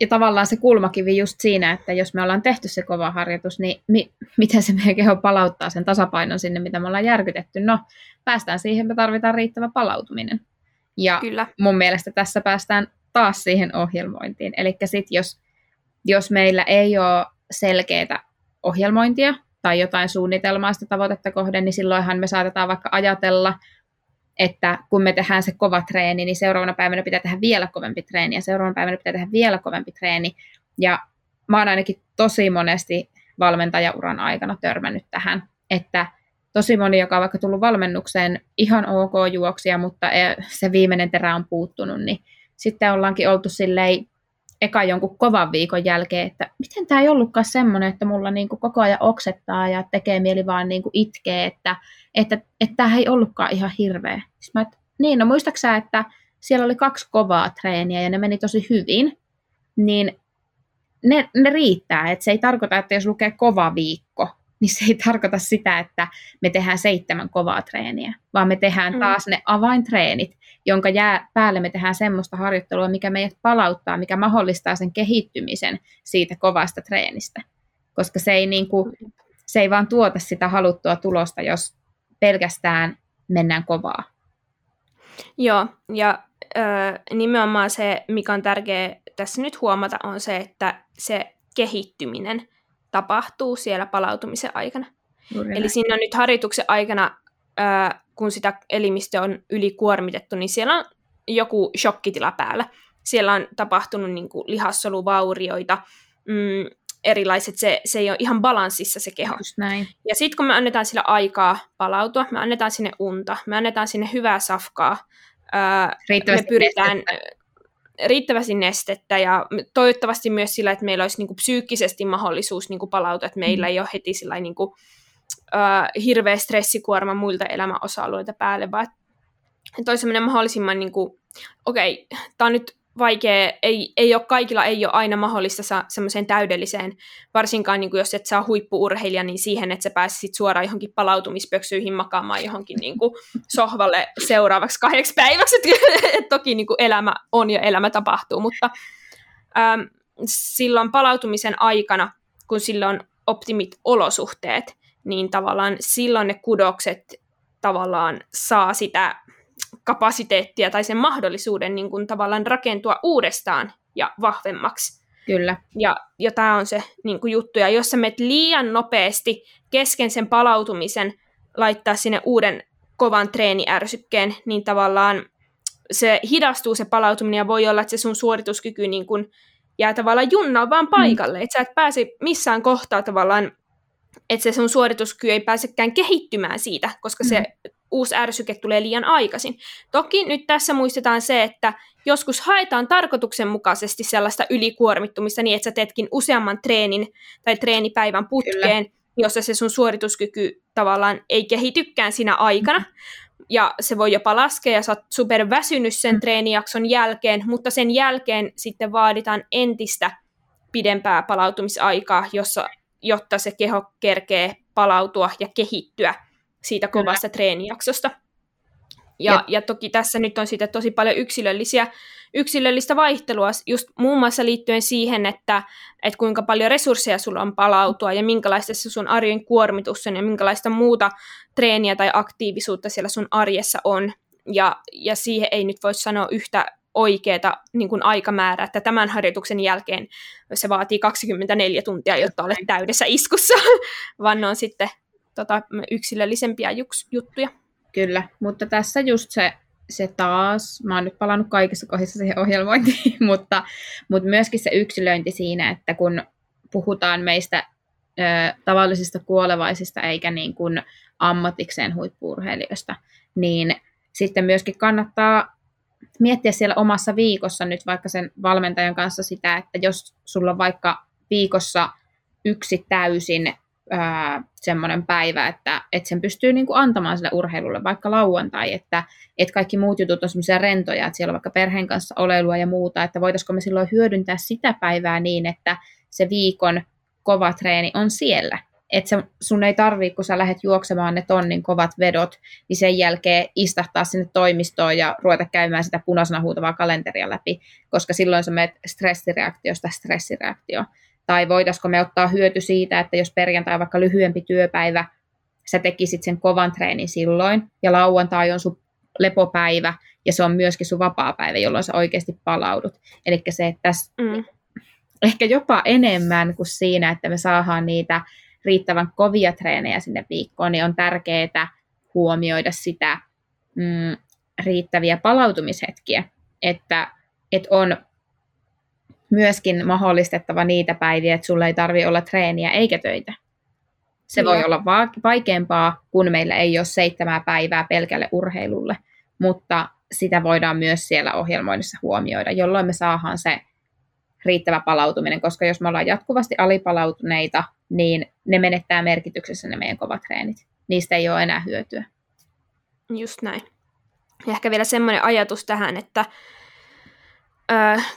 Speaker 3: Ja tavallaan se kulmakivi just siinä, että jos me ollaan tehty se kova harjoitus, niin mi- miten se meidän keho palauttaa sen tasapainon sinne, mitä me ollaan järkytetty. No, päästään siihen, me tarvitaan riittävä palautuminen. Ja Kyllä. mun mielestä tässä päästään taas siihen ohjelmointiin. Eli sitten jos, jos meillä ei ole selkeää ohjelmointia tai jotain suunnitelmaa sitä tavoitetta kohden, niin silloinhan me saatetaan vaikka ajatella, että kun me tehdään se kova treeni, niin seuraavana päivänä pitää tehdä vielä kovempi treeni ja seuraavana päivänä pitää tehdä vielä kovempi treeni. Ja mä oon ainakin tosi monesti valmentajauran aikana törmännyt tähän, että tosi moni, joka on vaikka tullut valmennukseen ihan ok juoksia, mutta e, se viimeinen terä on puuttunut, niin sitten ollaankin oltu silleen eka jonkun kovan viikon jälkeen, että miten tämä ei ollutkaan semmoinen, että mulla niinku koko ajan oksettaa ja tekee mieli vaan niinku itkee, että että että tämä ei ollutkaan ihan hirveä. Siis mä, että, niin, no muistaaksä, että siellä oli kaksi kovaa treeniä ja ne meni tosi hyvin, niin ne, ne riittää. Että se ei tarkoita, että jos lukee kova viikko, niin se ei tarkoita sitä, että me tehdään seitsemän kovaa treeniä, vaan me tehdään mm. taas ne avaintreenit, jonka jää päälle me tehdään semmoista harjoittelua, mikä meidät palauttaa, mikä mahdollistaa sen kehittymisen siitä kovasta treenistä. Koska se ei, niin kuin, se ei vaan tuota sitä haluttua tulosta, jos pelkästään mennään kovaa.
Speaker 2: Joo, ja ö, nimenomaan se, mikä on tärkeää tässä nyt huomata, on se, että se kehittyminen tapahtuu siellä palautumisen aikana. Juuri Eli siinä on nyt harjoituksen aikana, ö, kun sitä elimistö on ylikuormitettu, niin siellä on joku shokkitila päällä. Siellä on tapahtunut niin kuin lihassoluvaurioita, mm, erilaiset, se, se ei ole ihan balanssissa se keho.
Speaker 3: Just näin.
Speaker 2: Ja sitten kun me annetaan sillä aikaa palautua, me annetaan sinne unta, me annetaan sinne hyvää safkaa, ää, me pyritään nestettä. Riittävästi nestettä ja toivottavasti myös sillä, että meillä olisi niinku psyykkisesti mahdollisuus niinku palautua, että meillä mm. ei ole heti sillä niinku, ää, hirveä stressikuorma muilta elämän osa-alueilta päälle, vaan että olisi mahdollisimman, niinku, okei, okay, tämä on nyt vaikea, ei, ei ole, kaikilla ei ole aina mahdollista saa semmoiseen täydelliseen, varsinkaan niin kuin jos et saa huippuurheilija, niin siihen, että sä pääsisit suoraan johonkin palautumispöksyihin makaamaan johonkin niin kuin sohvalle seuraavaksi kahdeksi päiväksi, että toki niin kuin elämä on ja elämä tapahtuu, mutta äm, silloin palautumisen aikana, kun silloin optimit olosuhteet, niin tavallaan silloin ne kudokset tavallaan saa sitä kapasiteettia tai sen mahdollisuuden niin kuin tavallaan rakentua uudestaan ja vahvemmaksi.
Speaker 3: Kyllä.
Speaker 2: Ja, ja tämä on se niin kuin juttu. Ja jos sä menet liian nopeasti kesken sen palautumisen laittaa sinne uuden kovan treeniärsykkeen, niin tavallaan se hidastuu se palautuminen ja voi olla, että se sun suorituskyky niin kuin jää tavallaan junnaa vaan paikalle. Mm. Että sä et pääse missään kohtaa tavallaan, että se sun suorituskyky ei pääsekään kehittymään siitä, koska mm. se uusi ärsyke tulee liian aikaisin. Toki nyt tässä muistetaan se, että joskus haetaan tarkoituksenmukaisesti sellaista ylikuormittumista niin, että sä teetkin useamman treenin tai treenipäivän putkeen, Kyllä. jossa se sun suorituskyky tavallaan ei kehitykään siinä aikana. Ja se voi jopa laskea ja sä oot superväsynyt sen mm. treenijakson jälkeen, mutta sen jälkeen sitten vaaditaan entistä pidempää palautumisaikaa, jossa, jotta se keho kerkee palautua ja kehittyä siitä kovasta Kyllä. treenijaksosta. Ja, ja. ja toki tässä nyt on siitä tosi paljon yksilöllisiä, yksilöllistä vaihtelua, just muun muassa liittyen siihen, että, että kuinka paljon resursseja sulla on palautua ja minkälaista se sun arjen kuormitus on ja minkälaista muuta treeniä tai aktiivisuutta siellä sun arjessa on. Ja, ja siihen ei nyt voi sanoa yhtä oikeaa niin kuin aikamäärää, että tämän harjoituksen jälkeen se vaatii 24 tuntia, jotta olet täydessä iskussa, vaan ne on sitten tota, yksilöllisempiä juks, juttuja.
Speaker 3: Kyllä, mutta tässä just se, se taas, mä oon nyt palannut kaikissa kohdissa siihen ohjelmointiin, mutta, mutta myöskin se yksilöinti siinä, että kun puhutaan meistä ö, tavallisista kuolevaisista eikä niin kuin ammatikseen huippuurheilijoista, niin sitten myöskin kannattaa miettiä siellä omassa viikossa nyt vaikka sen valmentajan kanssa sitä, että jos sulla on vaikka viikossa yksi täysin semmoinen päivä, että, että sen pystyy niin kuin antamaan sille urheilulle vaikka lauantai, että, että kaikki muut jutut on semmoisia rentoja, että siellä on vaikka perheen kanssa oleilua ja muuta, että voitaisiko me silloin hyödyntää sitä päivää niin, että se viikon kova treeni on siellä. Että sun ei tarvii, kun sä lähdet juoksemaan ne tonnin kovat vedot, niin sen jälkeen istahtaa sinne toimistoon ja ruveta käymään sitä punaisena huutavaa kalenteria läpi, koska silloin sä menet stressireaktiosta stressireaktioon. Tai voitaisiko me ottaa hyöty siitä, että jos perjantai on vaikka lyhyempi työpäivä, sä tekisit sen kovan treenin silloin, ja lauantai on sun lepopäivä, ja se on myöskin sun vapaa-päivä, jolloin sä oikeasti palaudut. Eli se, että tässä mm. ehkä jopa enemmän kuin siinä, että me saadaan niitä riittävän kovia treenejä sinne viikkoon, niin on tärkeää huomioida sitä mm, riittäviä palautumishetkiä, että, että on myöskin mahdollistettava niitä päiviä, että sulla ei tarvi olla treeniä eikä töitä. Se Kyllä. voi olla va- vaikeampaa, kun meillä ei ole seitsemää päivää pelkälle urheilulle, mutta sitä voidaan myös siellä ohjelmoinnissa huomioida, jolloin me saadaan se riittävä palautuminen, koska jos me ollaan jatkuvasti alipalautuneita, niin ne menettää merkityksessä ne meidän kovat treenit. Niistä ei ole enää hyötyä.
Speaker 2: Just näin. Ja ehkä vielä semmoinen ajatus tähän, että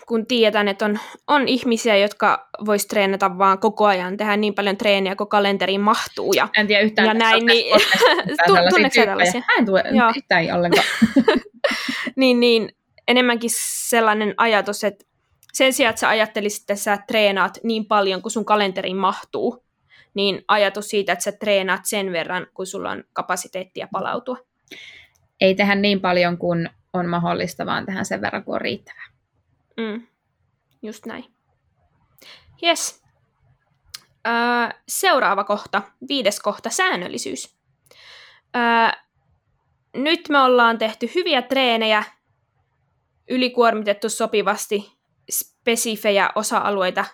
Speaker 2: kun tiedän, että on, on ihmisiä, jotka vois treenata vaan koko ajan, tehdä niin paljon treeniä, kun kalenteriin mahtuu. Ja,
Speaker 3: en tiedä yhtään.
Speaker 2: Ja näin, niin... Tunneeko tällaisia?
Speaker 3: Mä en tue Joo. yhtään ei ollenkaan.
Speaker 2: niin, niin, enemmänkin sellainen ajatus, että sen sijaan, että sä ajattelisit, että sä treenaat niin paljon, kuin sun kalenteriin mahtuu, niin ajatus siitä, että sä treenaat sen verran, kun sulla on kapasiteettia palautua.
Speaker 3: Ei tehdä niin paljon kuin on mahdollista, vaan tehdään sen verran, kuin on riittävää.
Speaker 2: Mm. Just näin. Yes. Öö, seuraava kohta, viides kohta, säännöllisyys. Öö, nyt me ollaan tehty hyviä treenejä, ylikuormitettu sopivasti, spesifejä osa-alueita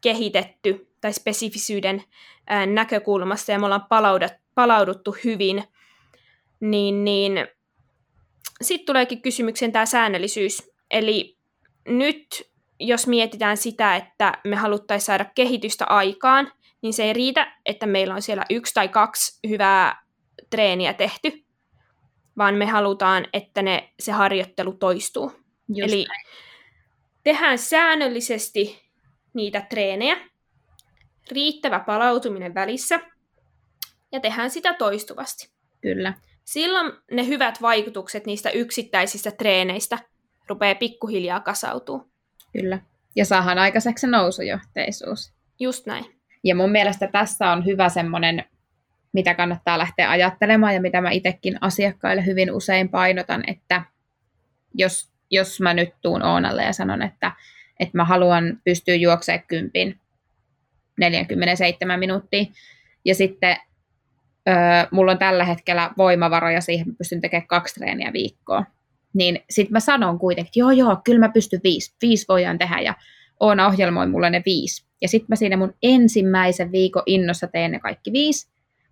Speaker 2: kehitetty tai spesifisyyden ää, näkökulmasta ja me ollaan palauduttu hyvin, niin, niin sitten tuleekin kysymykseen tämä säännöllisyys. Eli nyt jos mietitään sitä, että me haluttaisiin saada kehitystä aikaan, niin se ei riitä, että meillä on siellä yksi tai kaksi hyvää treeniä tehty, vaan me halutaan, että ne, se harjoittelu toistuu. Just Eli näin. tehdään säännöllisesti niitä treenejä, riittävä palautuminen välissä, ja tehdään sitä toistuvasti.
Speaker 3: Kyllä.
Speaker 2: Silloin ne hyvät vaikutukset niistä yksittäisistä treeneistä – rupeaa pikkuhiljaa kasautuu.
Speaker 3: Kyllä. Ja saadaan aikaiseksi se nousujohteisuus.
Speaker 2: Just näin.
Speaker 3: Ja mun mielestä tässä on hyvä semmoinen, mitä kannattaa lähteä ajattelemaan ja mitä mä itsekin asiakkaille hyvin usein painotan, että jos, jos mä nyt tuun Oonalle ja sanon, että, että mä haluan pystyä juoksemaan kympin 47 minuuttia, ja sitten öö, mulla on tällä hetkellä voimavaroja siihen, että pystyn tekemään kaksi treeniä viikkoa, niin sitten mä sanon kuitenkin, että joo joo, kyllä mä pystyn viisi, viisi voidaan tehdä ja Oona ohjelmoi mulle ne viisi. Ja sitten mä siinä mun ensimmäisen viikon innossa teen ne kaikki viisi,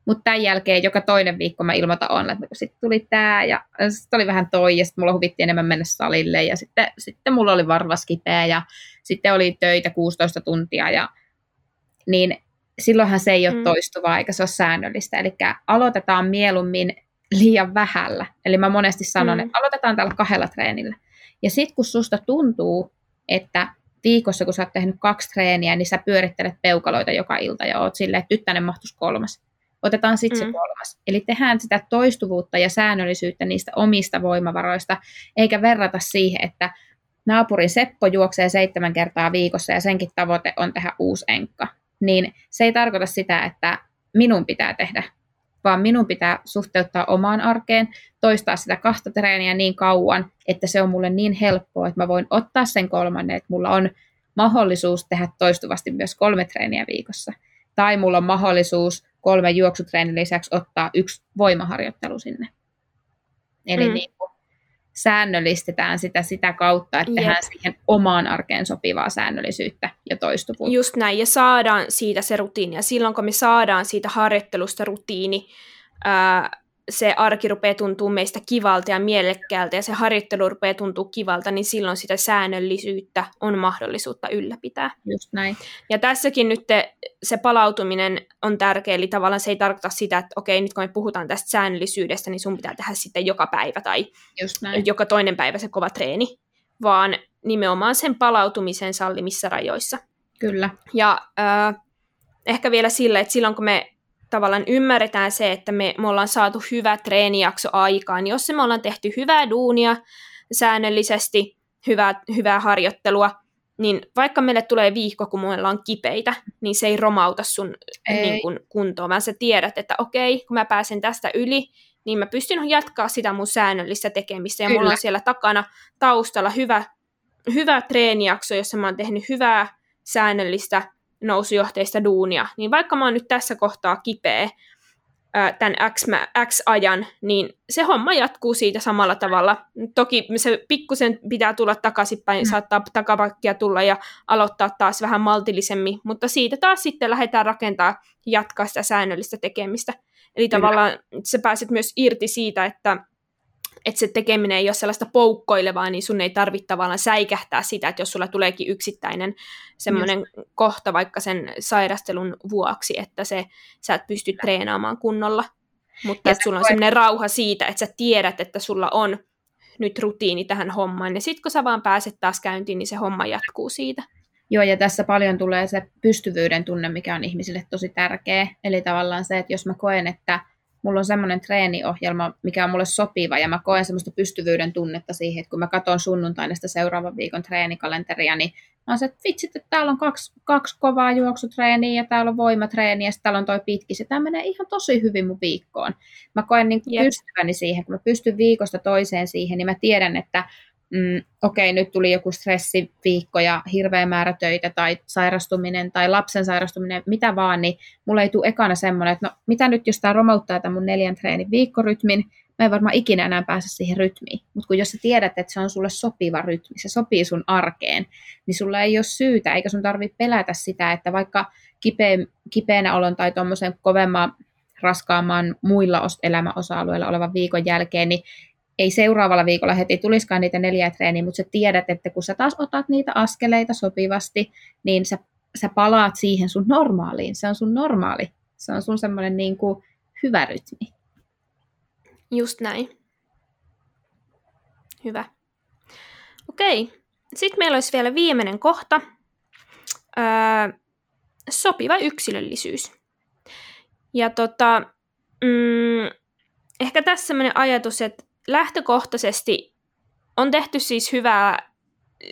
Speaker 3: mutta tämän jälkeen joka toinen viikko mä ilmoitan Oona, että sitten tuli tämä ja sitten oli vähän toi ja sitten mulla huvitti enemmän mennä salille ja sitten, sitten mulla oli varvas kipeä ja sitten oli töitä 16 tuntia ja niin silloinhan se ei ole mm. toistuvaa eikä se ole säännöllistä. Eli aloitetaan mieluummin liian vähällä. Eli mä monesti sanon, mm. että aloitetaan tällä kahdella treenillä. Ja sitten kun susta tuntuu, että viikossa, kun sä oot tehnyt kaksi treeniä, niin sä pyörittelet peukaloita joka ilta ja oot silleen, että tyttänen mahtuisi kolmas. Otetaan sitten mm. se kolmas. Eli tehdään sitä toistuvuutta ja säännöllisyyttä niistä omista voimavaroista, eikä verrata siihen, että naapurin Seppo juoksee seitsemän kertaa viikossa ja senkin tavoite on tehdä uusi enkka. Niin se ei tarkoita sitä, että minun pitää tehdä vaan minun pitää suhteuttaa omaan arkeen, toistaa sitä kahta treeniä niin kauan, että se on mulle niin helppoa, että mä voin ottaa sen kolmannen, että mulla on mahdollisuus tehdä toistuvasti myös kolme treeniä viikossa. Tai mulla on mahdollisuus kolme juoksutreenin lisäksi ottaa yksi voimaharjoittelu sinne. Eli mm. niin kuin, säännöllistetään sitä sitä kautta, että Jep. tehdään siihen omaan arkeen sopivaa säännöllisyyttä ja toistuvuutta.
Speaker 2: Just näin, ja saadaan siitä se rutiini. Ja silloin kun me saadaan siitä harjoittelusta rutiini, ää, se arki rupeaa tuntuu meistä kivalta ja mielekkäältä ja se harjoittelu rupeaa tuntuu kivalta, niin silloin sitä säännöllisyyttä on mahdollisuutta ylläpitää.
Speaker 3: Just näin.
Speaker 2: Ja tässäkin nyt te, se palautuminen on tärkeä, eli tavallaan se ei tarkoita sitä, että okei, nyt kun me puhutaan tästä säännöllisyydestä, niin sun pitää tehdä sitten joka päivä tai
Speaker 3: Just näin.
Speaker 2: joka toinen päivä se kova treeni, vaan nimenomaan sen palautumisen sallimissa rajoissa.
Speaker 3: Kyllä.
Speaker 2: Ja äh, ehkä vielä sillä, että silloin kun me tavallaan ymmärretään se, että me, me ollaan saatu hyvä treenijakso aikaan. Jos me ollaan tehty hyvää duunia säännöllisesti, hyvää, hyvää harjoittelua, niin vaikka meille tulee viikko, kun me ollaan kipeitä, niin se ei romauta sun ei. Niin kun, kuntoon, vaan sä tiedät, että okei, kun mä pääsen tästä yli, niin mä pystyn jatkaa sitä mun säännöllistä tekemistä. Ja Kyllä. mulla on siellä takana taustalla hyvä, hyvä treenijakso, jossa mä oon tehnyt hyvää säännöllistä nousujohteista duunia, niin vaikka mä oon nyt tässä kohtaa kipeä tämän X, X-ajan, niin se homma jatkuu siitä samalla tavalla. Toki se pikkusen pitää tulla takaisinpäin, mm. saattaa takapakkia tulla ja aloittaa taas vähän maltillisemmin, mutta siitä taas sitten lähdetään rakentaa jatkaa sitä säännöllistä tekemistä. Eli Kyllä. tavallaan sä pääset myös irti siitä, että että se tekeminen ei ole sellaista poukkoilevaa, niin sun ei tarvitse tavallaan säikähtää sitä, että jos sulla tuleekin yksittäinen semmoinen kohta vaikka sen sairastelun vuoksi, että se, sä et pysty treenaamaan kunnolla. Mutta että sulla on semmoinen rauha siitä, että sä tiedät, että sulla on nyt rutiini tähän hommaan. Ja sitten kun sä vaan pääset taas käyntiin, niin se homma jatkuu siitä.
Speaker 3: Joo, ja tässä paljon tulee se pystyvyyden tunne, mikä on ihmisille tosi tärkeä. Eli tavallaan se, että jos mä koen, että mulla on semmoinen treeniohjelma, mikä on mulle sopiva, ja mä koen semmoista pystyvyyden tunnetta siihen, että kun mä katson sunnuntaina sitä seuraavan viikon treenikalenteria, niin mä oon se, että vitsit, että täällä on kaksi, kaksi kovaa juoksutreeniä, ja täällä on voimatreeni, ja sitten täällä on toi pitkis, ja tämä menee ihan tosi hyvin mun viikkoon. Mä koen niin kuin pystyväni siihen, kun mä pystyn viikosta toiseen siihen, niin mä tiedän, että mm, okei, okay, nyt tuli joku stressiviikko ja hirveä määrä töitä tai sairastuminen tai lapsen sairastuminen, mitä vaan, niin mulle ei tule ekana semmoinen, että no mitä nyt, jos tämä romauttaa tämän mun neljän treenin viikkorytmin, mä en varmaan ikinä enää pääse siihen rytmiin. Mutta kun jos sä tiedät, että se on sulle sopiva rytmi, se sopii sun arkeen, niin sulla ei ole syytä, eikä sun tarvitse pelätä sitä, että vaikka kipeä, kipeänä olon tai tuommoisen kovemman raskaamman muilla elämäosa-alueilla olevan viikon jälkeen, niin ei seuraavalla viikolla heti tuliskaan niitä neljä treeniä, mutta sä tiedät, että kun sä taas otat niitä askeleita sopivasti, niin sä, sä palaat siihen sun normaaliin. Se on sun normaali. Se on sun semmoinen niin kuin hyvä rytmi.
Speaker 2: Just näin. Hyvä. Okei. Sitten meillä olisi vielä viimeinen kohta. Öö, sopiva yksilöllisyys. Ja tota, mm, ehkä tässä sellainen ajatus, että lähtökohtaisesti on tehty siis hyvää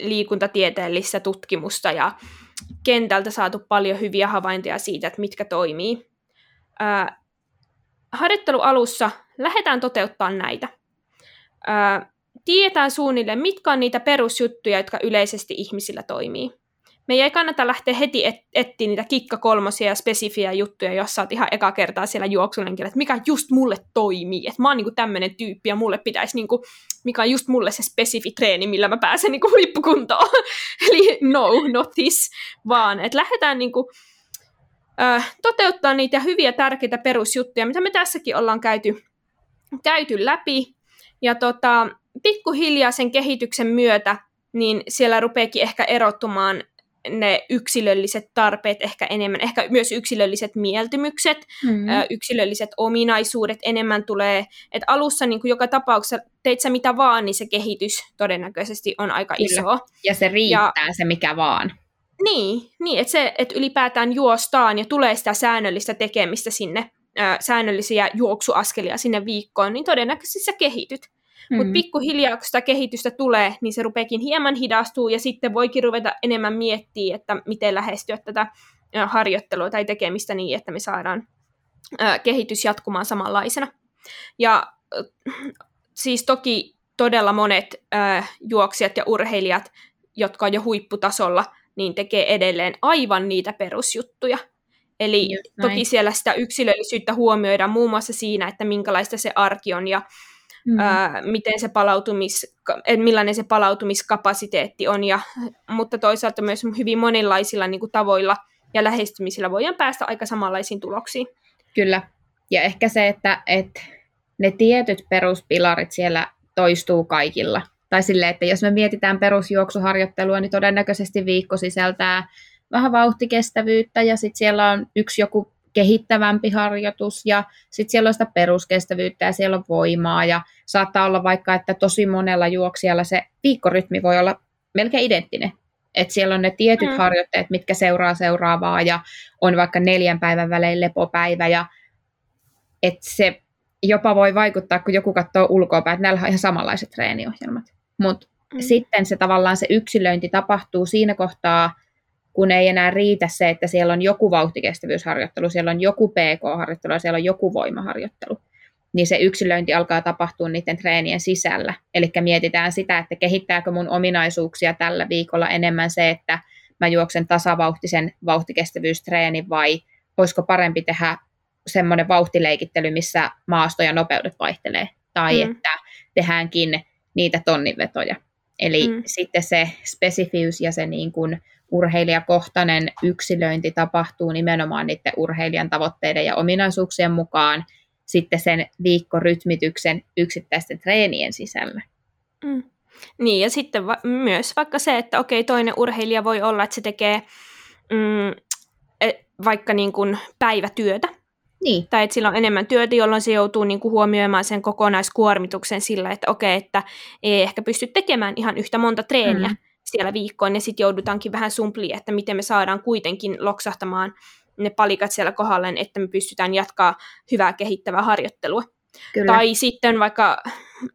Speaker 2: liikuntatieteellistä tutkimusta ja kentältä saatu paljon hyviä havaintoja siitä, että mitkä toimii. Ää, harjoittelualussa lähdetään toteuttaa näitä. Ää, tiedetään suunnilleen, mitkä on niitä perusjuttuja, jotka yleisesti ihmisillä toimii me ei kannata lähteä heti et, etsiä niitä kikka kolmosia ja spesifiä juttuja, jos sä oot ihan eka kertaa siellä juoksulenkillä, että mikä just mulle toimii, että mä oon niinku tämmönen tyyppi ja mulle pitäisi niinku, mikä on just mulle se spesifi treeni, millä mä pääsen niinku huippukuntoon. Eli no, not this, vaan että lähdetään niinku, äh, toteuttaa niitä hyviä tärkeitä perusjuttuja, mitä me tässäkin ollaan käyty, käyty läpi. Ja tota, pikkuhiljaa sen kehityksen myötä, niin siellä rupeekin ehkä erottumaan ne yksilölliset tarpeet ehkä enemmän, ehkä myös yksilölliset mieltymykset, mm. ö, yksilölliset ominaisuudet enemmän tulee, että alussa niin kuin joka tapauksessa teit sä mitä vaan, niin se kehitys todennäköisesti on aika Kyllä. iso.
Speaker 3: Ja se riittää ja, se mikä vaan.
Speaker 2: Niin, niin että se, että ylipäätään juostaan ja tulee sitä säännöllistä tekemistä sinne, ö, säännöllisiä juoksuaskelia sinne viikkoon, niin todennäköisesti sä kehityt. Mm. Mutta pikkuhiljaa, kun sitä kehitystä tulee, niin se rupeekin hieman hidastuu ja sitten voikin ruveta enemmän miettiä, että miten lähestyä tätä harjoittelua tai tekemistä niin, että me saadaan kehitys jatkumaan samanlaisena. Ja siis toki todella monet juoksijat ja urheilijat, jotka on jo huipputasolla, niin tekee edelleen aivan niitä perusjuttuja. Eli toki siellä sitä yksilöllisyyttä huomioidaan muun muassa siinä, että minkälaista se arki on ja mm. ää, miten se palautumis, millainen se palautumiskapasiteetti on, ja, mutta toisaalta myös hyvin monenlaisilla niin kuin, tavoilla ja lähestymisillä voidaan päästä aika samanlaisiin tuloksiin.
Speaker 3: Kyllä, ja ehkä se, että, että ne tietyt peruspilarit siellä toistuu kaikilla. Tai sille, että jos me mietitään perusjuoksuharjoittelua, niin todennäköisesti viikko sisältää vähän vauhtikestävyyttä ja sitten siellä on yksi joku kehittävämpi harjoitus ja sitten siellä on sitä peruskestävyyttä ja siellä on voimaa ja saattaa olla vaikka, että tosi monella juoksijalla se viikkorytmi voi olla melkein identtinen. Että siellä on ne tietyt mm. harjoitteet, mitkä seuraa seuraavaa ja on vaikka neljän päivän välein lepopäivä ja että se jopa voi vaikuttaa, kun joku katsoo ulkoapäin, että näillä on ihan samanlaiset treeniohjelmat. Mutta mm. sitten se tavallaan se yksilöinti tapahtuu siinä kohtaa, kun ei enää riitä se, että siellä on joku vauhtikestävyysharjoittelu, siellä on joku PK-harjoittelu ja siellä on joku voimaharjoittelu. Niin se yksilöinti alkaa tapahtua niiden treenien sisällä. Eli mietitään sitä, että kehittääkö mun ominaisuuksia tällä viikolla enemmän se, että mä juoksen tasavauhtisen vauhtikestävyystreeni vai olisiko parempi tehdä semmoinen vauhtileikittely, missä maasto ja nopeudet vaihtelee. Tai mm. että tehdäänkin niitä tonninvetoja. Eli mm. sitten se spesifiys ja se niin kuin urheilijakohtainen yksilöinti tapahtuu nimenomaan niiden urheilijan tavoitteiden ja ominaisuuksien mukaan sitten sen viikkorytmityksen yksittäisten treenien sisällä.
Speaker 2: Mm. Niin, ja sitten va- myös vaikka se, että okei, toinen urheilija voi olla, että se tekee mm, e, vaikka niin kuin päivätyötä, niin. Tai että sillä on enemmän työtä, jolloin se joutuu niin kuin huomioimaan sen kokonaiskuormituksen sillä, että okei, että ei ehkä pysty tekemään ihan yhtä monta treeniä mm. Siellä viikkoon, ja sitten joudutaankin vähän sumpliin, että miten me saadaan kuitenkin loksahtamaan ne palikat siellä kohdalleen, että me pystytään jatkaa hyvää kehittävää harjoittelua. Kyllä. Tai sitten vaikka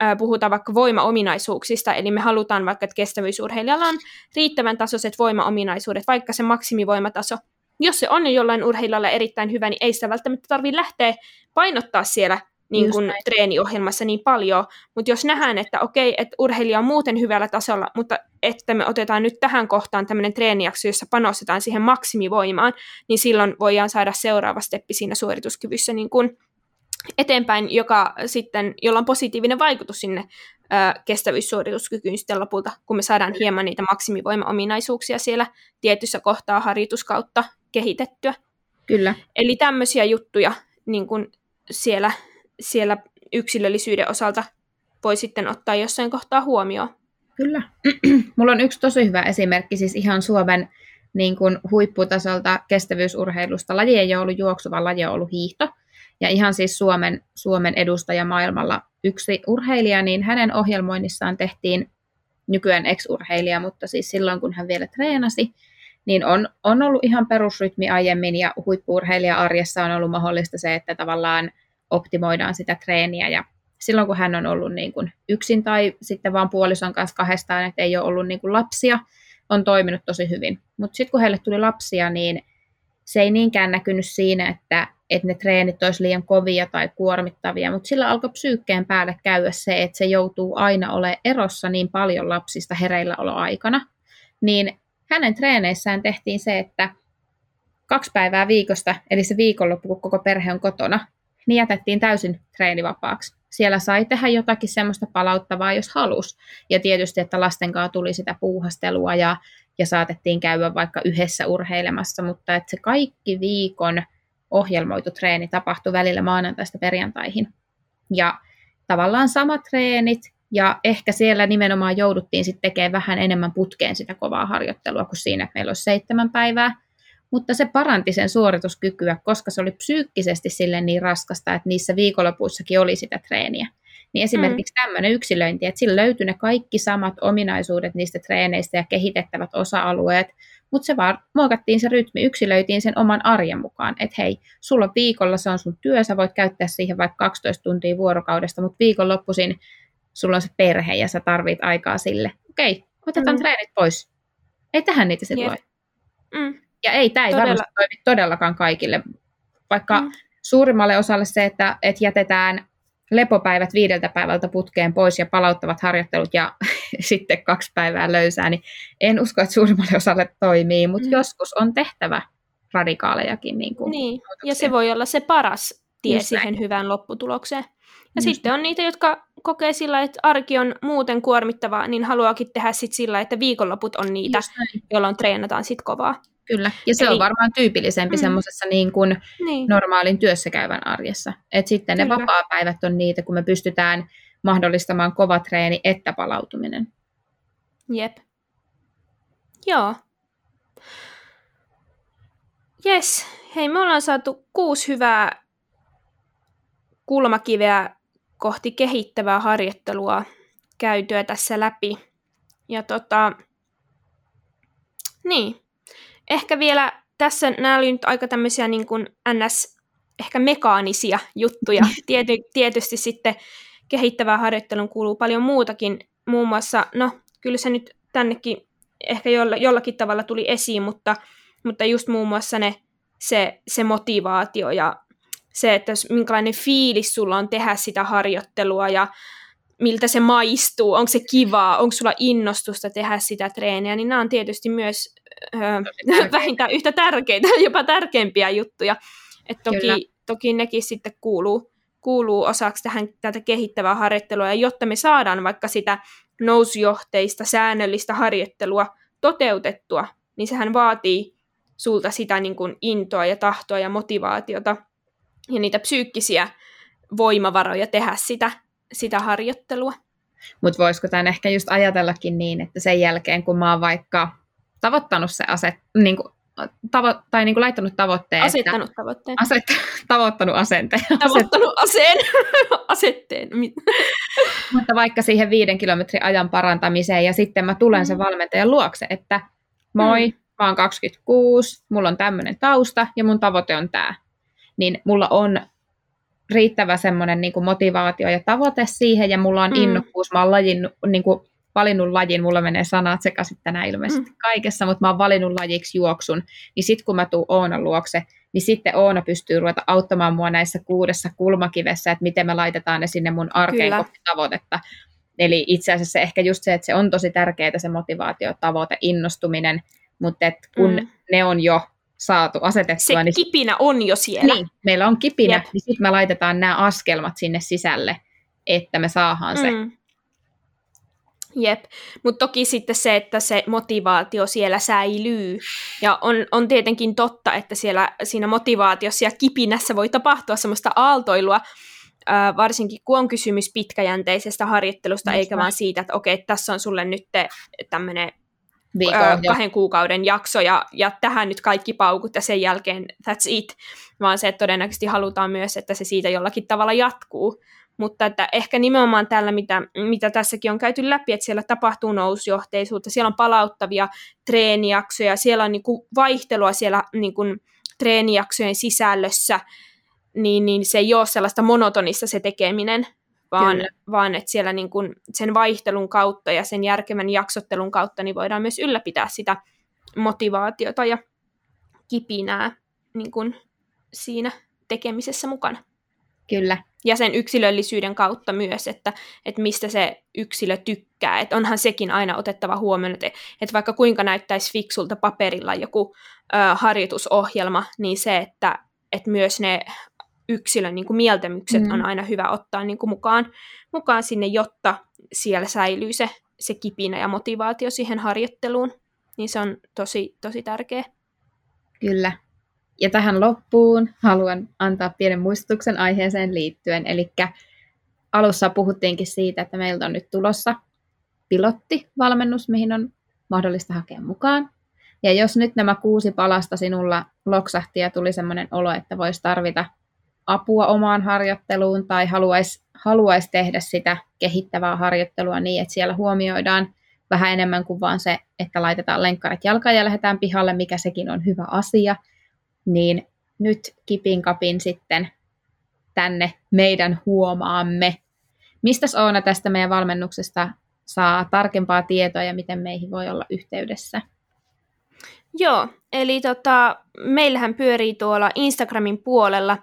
Speaker 2: äh, puhutaan vaikka voimaominaisuuksista, eli me halutaan vaikka, että kestävyysurheilijalla on riittävän tasoiset voimaominaisuudet, vaikka se maksimivoimataso, jos se on jo jollain urheilijalla erittäin hyvä, niin ei sitä välttämättä tarvitse lähteä painottaa siellä niin kuin treeniohjelmassa niin paljon, mutta jos nähdään, että okei, että urheilija on muuten hyvällä tasolla, mutta että me otetaan nyt tähän kohtaan tämmöinen treenijakso, jossa panostetaan siihen maksimivoimaan, niin silloin voidaan saada seuraava steppi siinä suorituskyvyssä niin kuin eteenpäin, joka sitten, jolla on positiivinen vaikutus sinne ö, kestävyyssuorituskykyyn sitten lopulta, kun me saadaan hieman niitä maksimivoimaominaisuuksia siellä tietyssä kohtaa harjoituskautta kehitettyä.
Speaker 3: Kyllä.
Speaker 2: Eli tämmöisiä juttuja niin kun siellä, siellä yksilöllisyyden osalta voi sitten ottaa jossain kohtaa huomioon.
Speaker 3: Kyllä. Mulla on yksi tosi hyvä esimerkki, siis ihan Suomen niin kuin huipputasolta kestävyysurheilusta. Laji ei ole ollut juoksu, vaan laji on ollut hiihto. Ja ihan siis Suomen, Suomen edustaja maailmalla yksi urheilija, niin hänen ohjelmoinnissaan tehtiin nykyään ex-urheilija, mutta siis silloin kun hän vielä treenasi, niin on, on ollut ihan perusrytmi aiemmin ja huippuurheilija-arjessa on ollut mahdollista se, että tavallaan optimoidaan sitä treeniä. Ja silloin kun hän on ollut niin kuin yksin tai sitten vaan puolison kanssa kahdestaan, että ei ole ollut niin kuin lapsia, on toiminut tosi hyvin. Mutta sitten kun heille tuli lapsia, niin se ei niinkään näkynyt siinä, että, että ne treenit olisi liian kovia tai kuormittavia, mutta sillä alkoi psyykkeen päälle käydä se, että se joutuu aina olemaan erossa niin paljon lapsista hereilläoloaikana, niin hänen treeneissään tehtiin se, että kaksi päivää viikosta, eli se viikonloppu, kun koko perhe on kotona, niin jätettiin täysin treenivapaaksi. Siellä sai tehdä jotakin semmoista palauttavaa, jos halus. Ja tietysti, että lasten kanssa tuli sitä puuhastelua ja, ja saatettiin käydä vaikka yhdessä urheilemassa, mutta että se kaikki viikon ohjelmoitu treeni tapahtui välillä maanantaista perjantaihin. Ja tavallaan samat treenit, ja ehkä siellä nimenomaan jouduttiin sitten tekemään vähän enemmän putkeen sitä kovaa harjoittelua kuin siinä, että meillä olisi seitsemän päivää. Mutta se paranti sen suorituskykyä, koska se oli psyykkisesti sille niin raskasta, että niissä viikonlopuissakin oli sitä treeniä. Niin esimerkiksi mm. tämmöinen yksilöinti, että sillä löytyi ne kaikki samat ominaisuudet niistä treeneistä ja kehitettävät osa-alueet, mutta se vaan muokattiin se rytmi, yksilöitiin sen oman arjen mukaan, että hei, sulla viikolla se on sun työ, sä voit käyttää siihen vaikka 12 tuntia vuorokaudesta, mutta viikonloppuisin sulla on se perhe ja sä tarvit aikaa sille. Okei, otetaan mm. treenit pois. Ei tähän niitä silloin. Yeah. Mm. Ja ei, tämä ei Todella. varmasti toimi todellakaan kaikille. Vaikka mm. suurimmalle osalle se, että, että jätetään lepopäivät viideltä päivältä putkeen pois ja palauttavat harjoittelut ja sitten kaksi päivää löysää, niin en usko, että suurimmalle osalle toimii, mutta mm. joskus on tehtävä radikaalejakin. Niin, kuin
Speaker 2: niin. ja se voi olla se paras tie
Speaker 3: Just
Speaker 2: siihen
Speaker 3: näin.
Speaker 2: hyvään lopputulokseen. Ja
Speaker 3: Just
Speaker 2: sitten on niitä, jotka kokee sillä, että arki on muuten kuormittavaa, niin haluaakin tehdä sit sillä, että viikonloput on niitä, jolloin treenataan sit kovaa.
Speaker 3: Kyllä, ja se
Speaker 2: Eli-
Speaker 3: on varmaan tyypillisempi
Speaker 2: Mm.
Speaker 3: mm. semmoisessa niin kuin
Speaker 2: Niin,
Speaker 3: normaalin työssäkäyvän arjessa. Et sitten ne
Speaker 2: Kyllä.
Speaker 3: vapaa-päivät on niitä, kun me pystytään mahdollistamaan kova treeni että palautuminen.
Speaker 2: jep. Joo. Jes, hei me ollaan saatu kuusi hyvää kulmakiveä kohti kehittävää harjoittelua käytyä tässä läpi. Ja tota, niin, ehkä vielä tässä nämä oli nyt aika tämmöisiä niin kuin ns. ehkä mekaanisia juttuja. Tiety, tietysti sitten kehittävään harjoitteluun kuuluu paljon muutakin, muun muassa, no kyllä se nyt tännekin ehkä jolla, jollakin tavalla tuli esiin, mutta, mutta just muun muassa ne, se, se motivaatio ja se, että jos, minkälainen fiilis sulla on tehdä sitä harjoittelua ja miltä se maistuu, onko se kivaa, onko sulla innostusta tehdä sitä treeniä, niin nämä on tietysti myös ö,
Speaker 3: tärkeitä.
Speaker 2: vähintään yhtä tärkeitä, jopa tärkeimpiä juttuja. Et toki,
Speaker 3: Kyllä.
Speaker 2: toki nekin sitten kuuluu, kuuluu osaksi tähän, tätä kehittävää harjoittelua, ja jotta me saadaan vaikka sitä nousujohteista, säännöllistä harjoittelua toteutettua, niin sehän vaatii sulta sitä niin kuin intoa ja tahtoa ja motivaatiota ja niitä psyykkisiä voimavaroja tehdä sitä, sitä harjoittelua.
Speaker 3: Mutta voisiko tämän ehkä just ajatellakin niin, että sen jälkeen kun mä oon vaikka tavoittanut se aset, niin kuin, tavo, tai niin kuin laittanut tavoitteen,
Speaker 2: Asettanut tavoitteen.
Speaker 3: että aset, tavoittanut asenteen,
Speaker 2: Tavoittanut aseen, asetteen.
Speaker 3: Mutta vaikka siihen viiden kilometrin ajan parantamiseen ja sitten mä tulen sen
Speaker 2: Mm.
Speaker 3: valmentajan luokse, että moi, mä oon 26, mulla on tämmöinen tausta ja mun tavoite on tämä. Niin mulla on riittävä semmoinen niin motivaatio ja tavoite siihen ja mulla on
Speaker 2: Mm.
Speaker 3: innokkuus. Mä oon lajin, niin kuin, valinnut lajin, mulla menee sanat sekaisin tänään ilmeisesti
Speaker 2: Mm.
Speaker 3: kaikessa, mutta mä oon valinnut lajiksi juoksun. Niin sitten kun mä tuun Oonan luokse, niin sitten Oona pystyy ruveta auttamaan mua näissä kuudessa kulmakivessä, että miten me laitetaan ne sinne mun arkeen kohti tavoitetta. Eli itse asiassa ehkä just se, että se on tosi tärkeää se motivaatio, tavoite, innostuminen, mutta et kun
Speaker 2: Mm.
Speaker 3: mm. ne on jo saatu asetettua,
Speaker 2: Se
Speaker 3: niin,
Speaker 2: kipinä on jo siellä.
Speaker 3: niin meillä on kipinä,
Speaker 2: Jep.
Speaker 3: niin sitten me laitetaan nämä askelmat sinne sisälle, että me saadaan se.
Speaker 2: Jep, mutta toki sitten se, että se motivaatio siellä säilyy. Ja on, on tietenkin totta, että siellä siinä motivaatiossa ja kipinässä voi tapahtua semmoista aaltoilua, ää, varsinkin kun on kysymys pitkäjänteisestä harjoittelusta,
Speaker 3: Just
Speaker 2: eikä
Speaker 3: näin.
Speaker 2: vaan siitä, että okei, tässä on sulle nyt tämmöinen kahden kuukauden jakso ja, ja tähän nyt kaikki paukut ja sen jälkeen that's it, vaan se, että todennäköisesti halutaan myös, että se siitä jollakin tavalla jatkuu. Mutta että ehkä nimenomaan tällä, mitä, mitä tässäkin on käyty läpi, että siellä tapahtuu nousjohteisuutta, siellä on palauttavia treenijaksoja, siellä on niinku vaihtelua siellä niinku treenijaksojen sisällössä, niin, niin se ei ole sellaista monotonista se tekeminen, vaan,
Speaker 3: Kyllä.
Speaker 2: vaan että siellä niin kuin sen vaihtelun kautta ja sen järkevän jaksottelun kautta niin voidaan myös ylläpitää sitä motivaatiota ja kipinää niin kuin siinä tekemisessä mukana.
Speaker 3: Kyllä,
Speaker 2: Ja sen yksilöllisyyden kautta myös, että, että mistä se yksilö tykkää. Että onhan sekin aina otettava huomioon, että, että vaikka kuinka näyttäisi fiksulta paperilla joku ö, harjoitusohjelma, niin se, että, että myös ne yksilön niin kuin mieltymykset
Speaker 3: Mm.
Speaker 2: on aina hyvä ottaa niin kuin mukaan, mukaan sinne, jotta siellä säilyy se, se kipinä ja motivaatio siihen harjoitteluun. Niin se on tosi, tosi tärkeä.
Speaker 3: kyllä. Ja tähän loppuun haluan antaa pienen muistutuksen aiheeseen liittyen. Eli alussa puhuttiinkin siitä, että meiltä on nyt tulossa pilottivalmennus, mihin on mahdollista hakea mukaan. Ja jos nyt nämä kuusi palasta sinulla loksahti ja tuli sellainen olo, että voisi tarvita apua omaan harjoitteluun tai haluaisi haluais tehdä sitä kehittävää harjoittelua niin, että siellä huomioidaan vähän enemmän kuin vaan se, että laitetaan lenkkarit jalkaan ja lähdetään pihalle, mikä sekin on hyvä asia, niin nyt kipin kapin sitten tänne meidän huomaamme. Mistäs Oona tästä meidän valmennuksesta saa tarkempaa tietoa ja miten meihin voi olla yhteydessä?
Speaker 2: Joo, eli tota, meillähän pyörii tuolla Instagramin puolella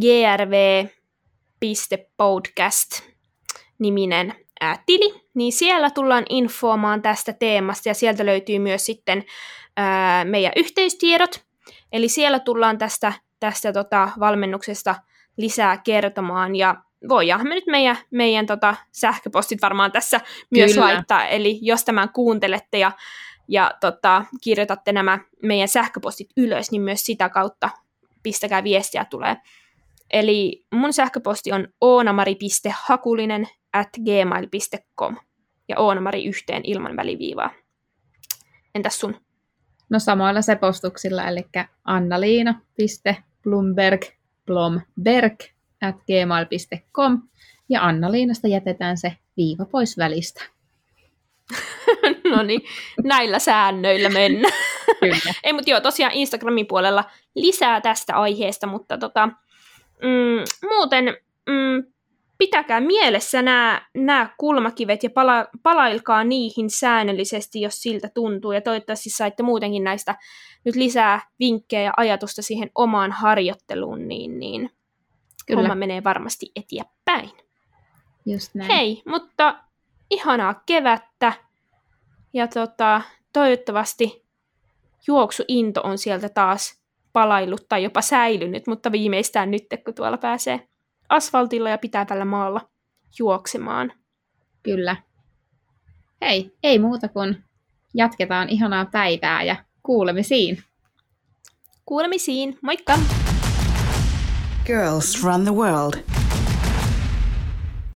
Speaker 2: grv.podcast-niminen ää, tili, niin siellä tullaan infoamaan tästä teemasta ja sieltä löytyy myös sitten ää, meidän yhteystiedot. Eli siellä tullaan tästä, tästä tota, valmennuksesta lisää kertomaan. Ja voidaan me nyt meidän, meidän tota, sähköpostit varmaan tässä myös Kyllä. laittaa. Eli jos tämän kuuntelette ja, ja tota, kirjoitatte nämä meidän sähköpostit ylös, niin myös sitä kautta pistäkää viestiä tulee. Eli mun sähköposti on oonamari.hakulinen at gmail.com ja oonamari yhteen ilman väliviivaa. Entäs sun?
Speaker 3: No samoilla sepostuksilla, eli annaliina.blumberg, blomberg at gmail.com ja Anna-Liinasta jätetään se viiva pois välistä.
Speaker 2: no niin, näillä säännöillä mennään. Kyllä. Ei, mutta joo, tosiaan Instagramin puolella lisää tästä aiheesta, mutta tota, mm, muuten mm, pitäkää mielessä nämä, nämä kulmakivet ja pala, palailkaa niihin säännöllisesti, jos siltä tuntuu. Ja toivottavasti saitte muutenkin näistä nyt lisää vinkkejä ja ajatusta siihen omaan harjoitteluun, niin, niin Kyllä. homma menee varmasti eteenpäin.
Speaker 3: Just näin.
Speaker 2: Hei, mutta ihanaa kevättä. Ja tota, toivottavasti juoksuinto on sieltä taas palaillut tai jopa säilynyt, mutta viimeistään nyt, kun tuolla pääsee asfaltilla ja pitävällä maalla juoksemaan.
Speaker 3: Kyllä. Hei, ei muuta kuin jatketaan ihanaa päivää ja kuulemisiin.
Speaker 2: Kuulemisiin, moikka!
Speaker 1: Girls run the world.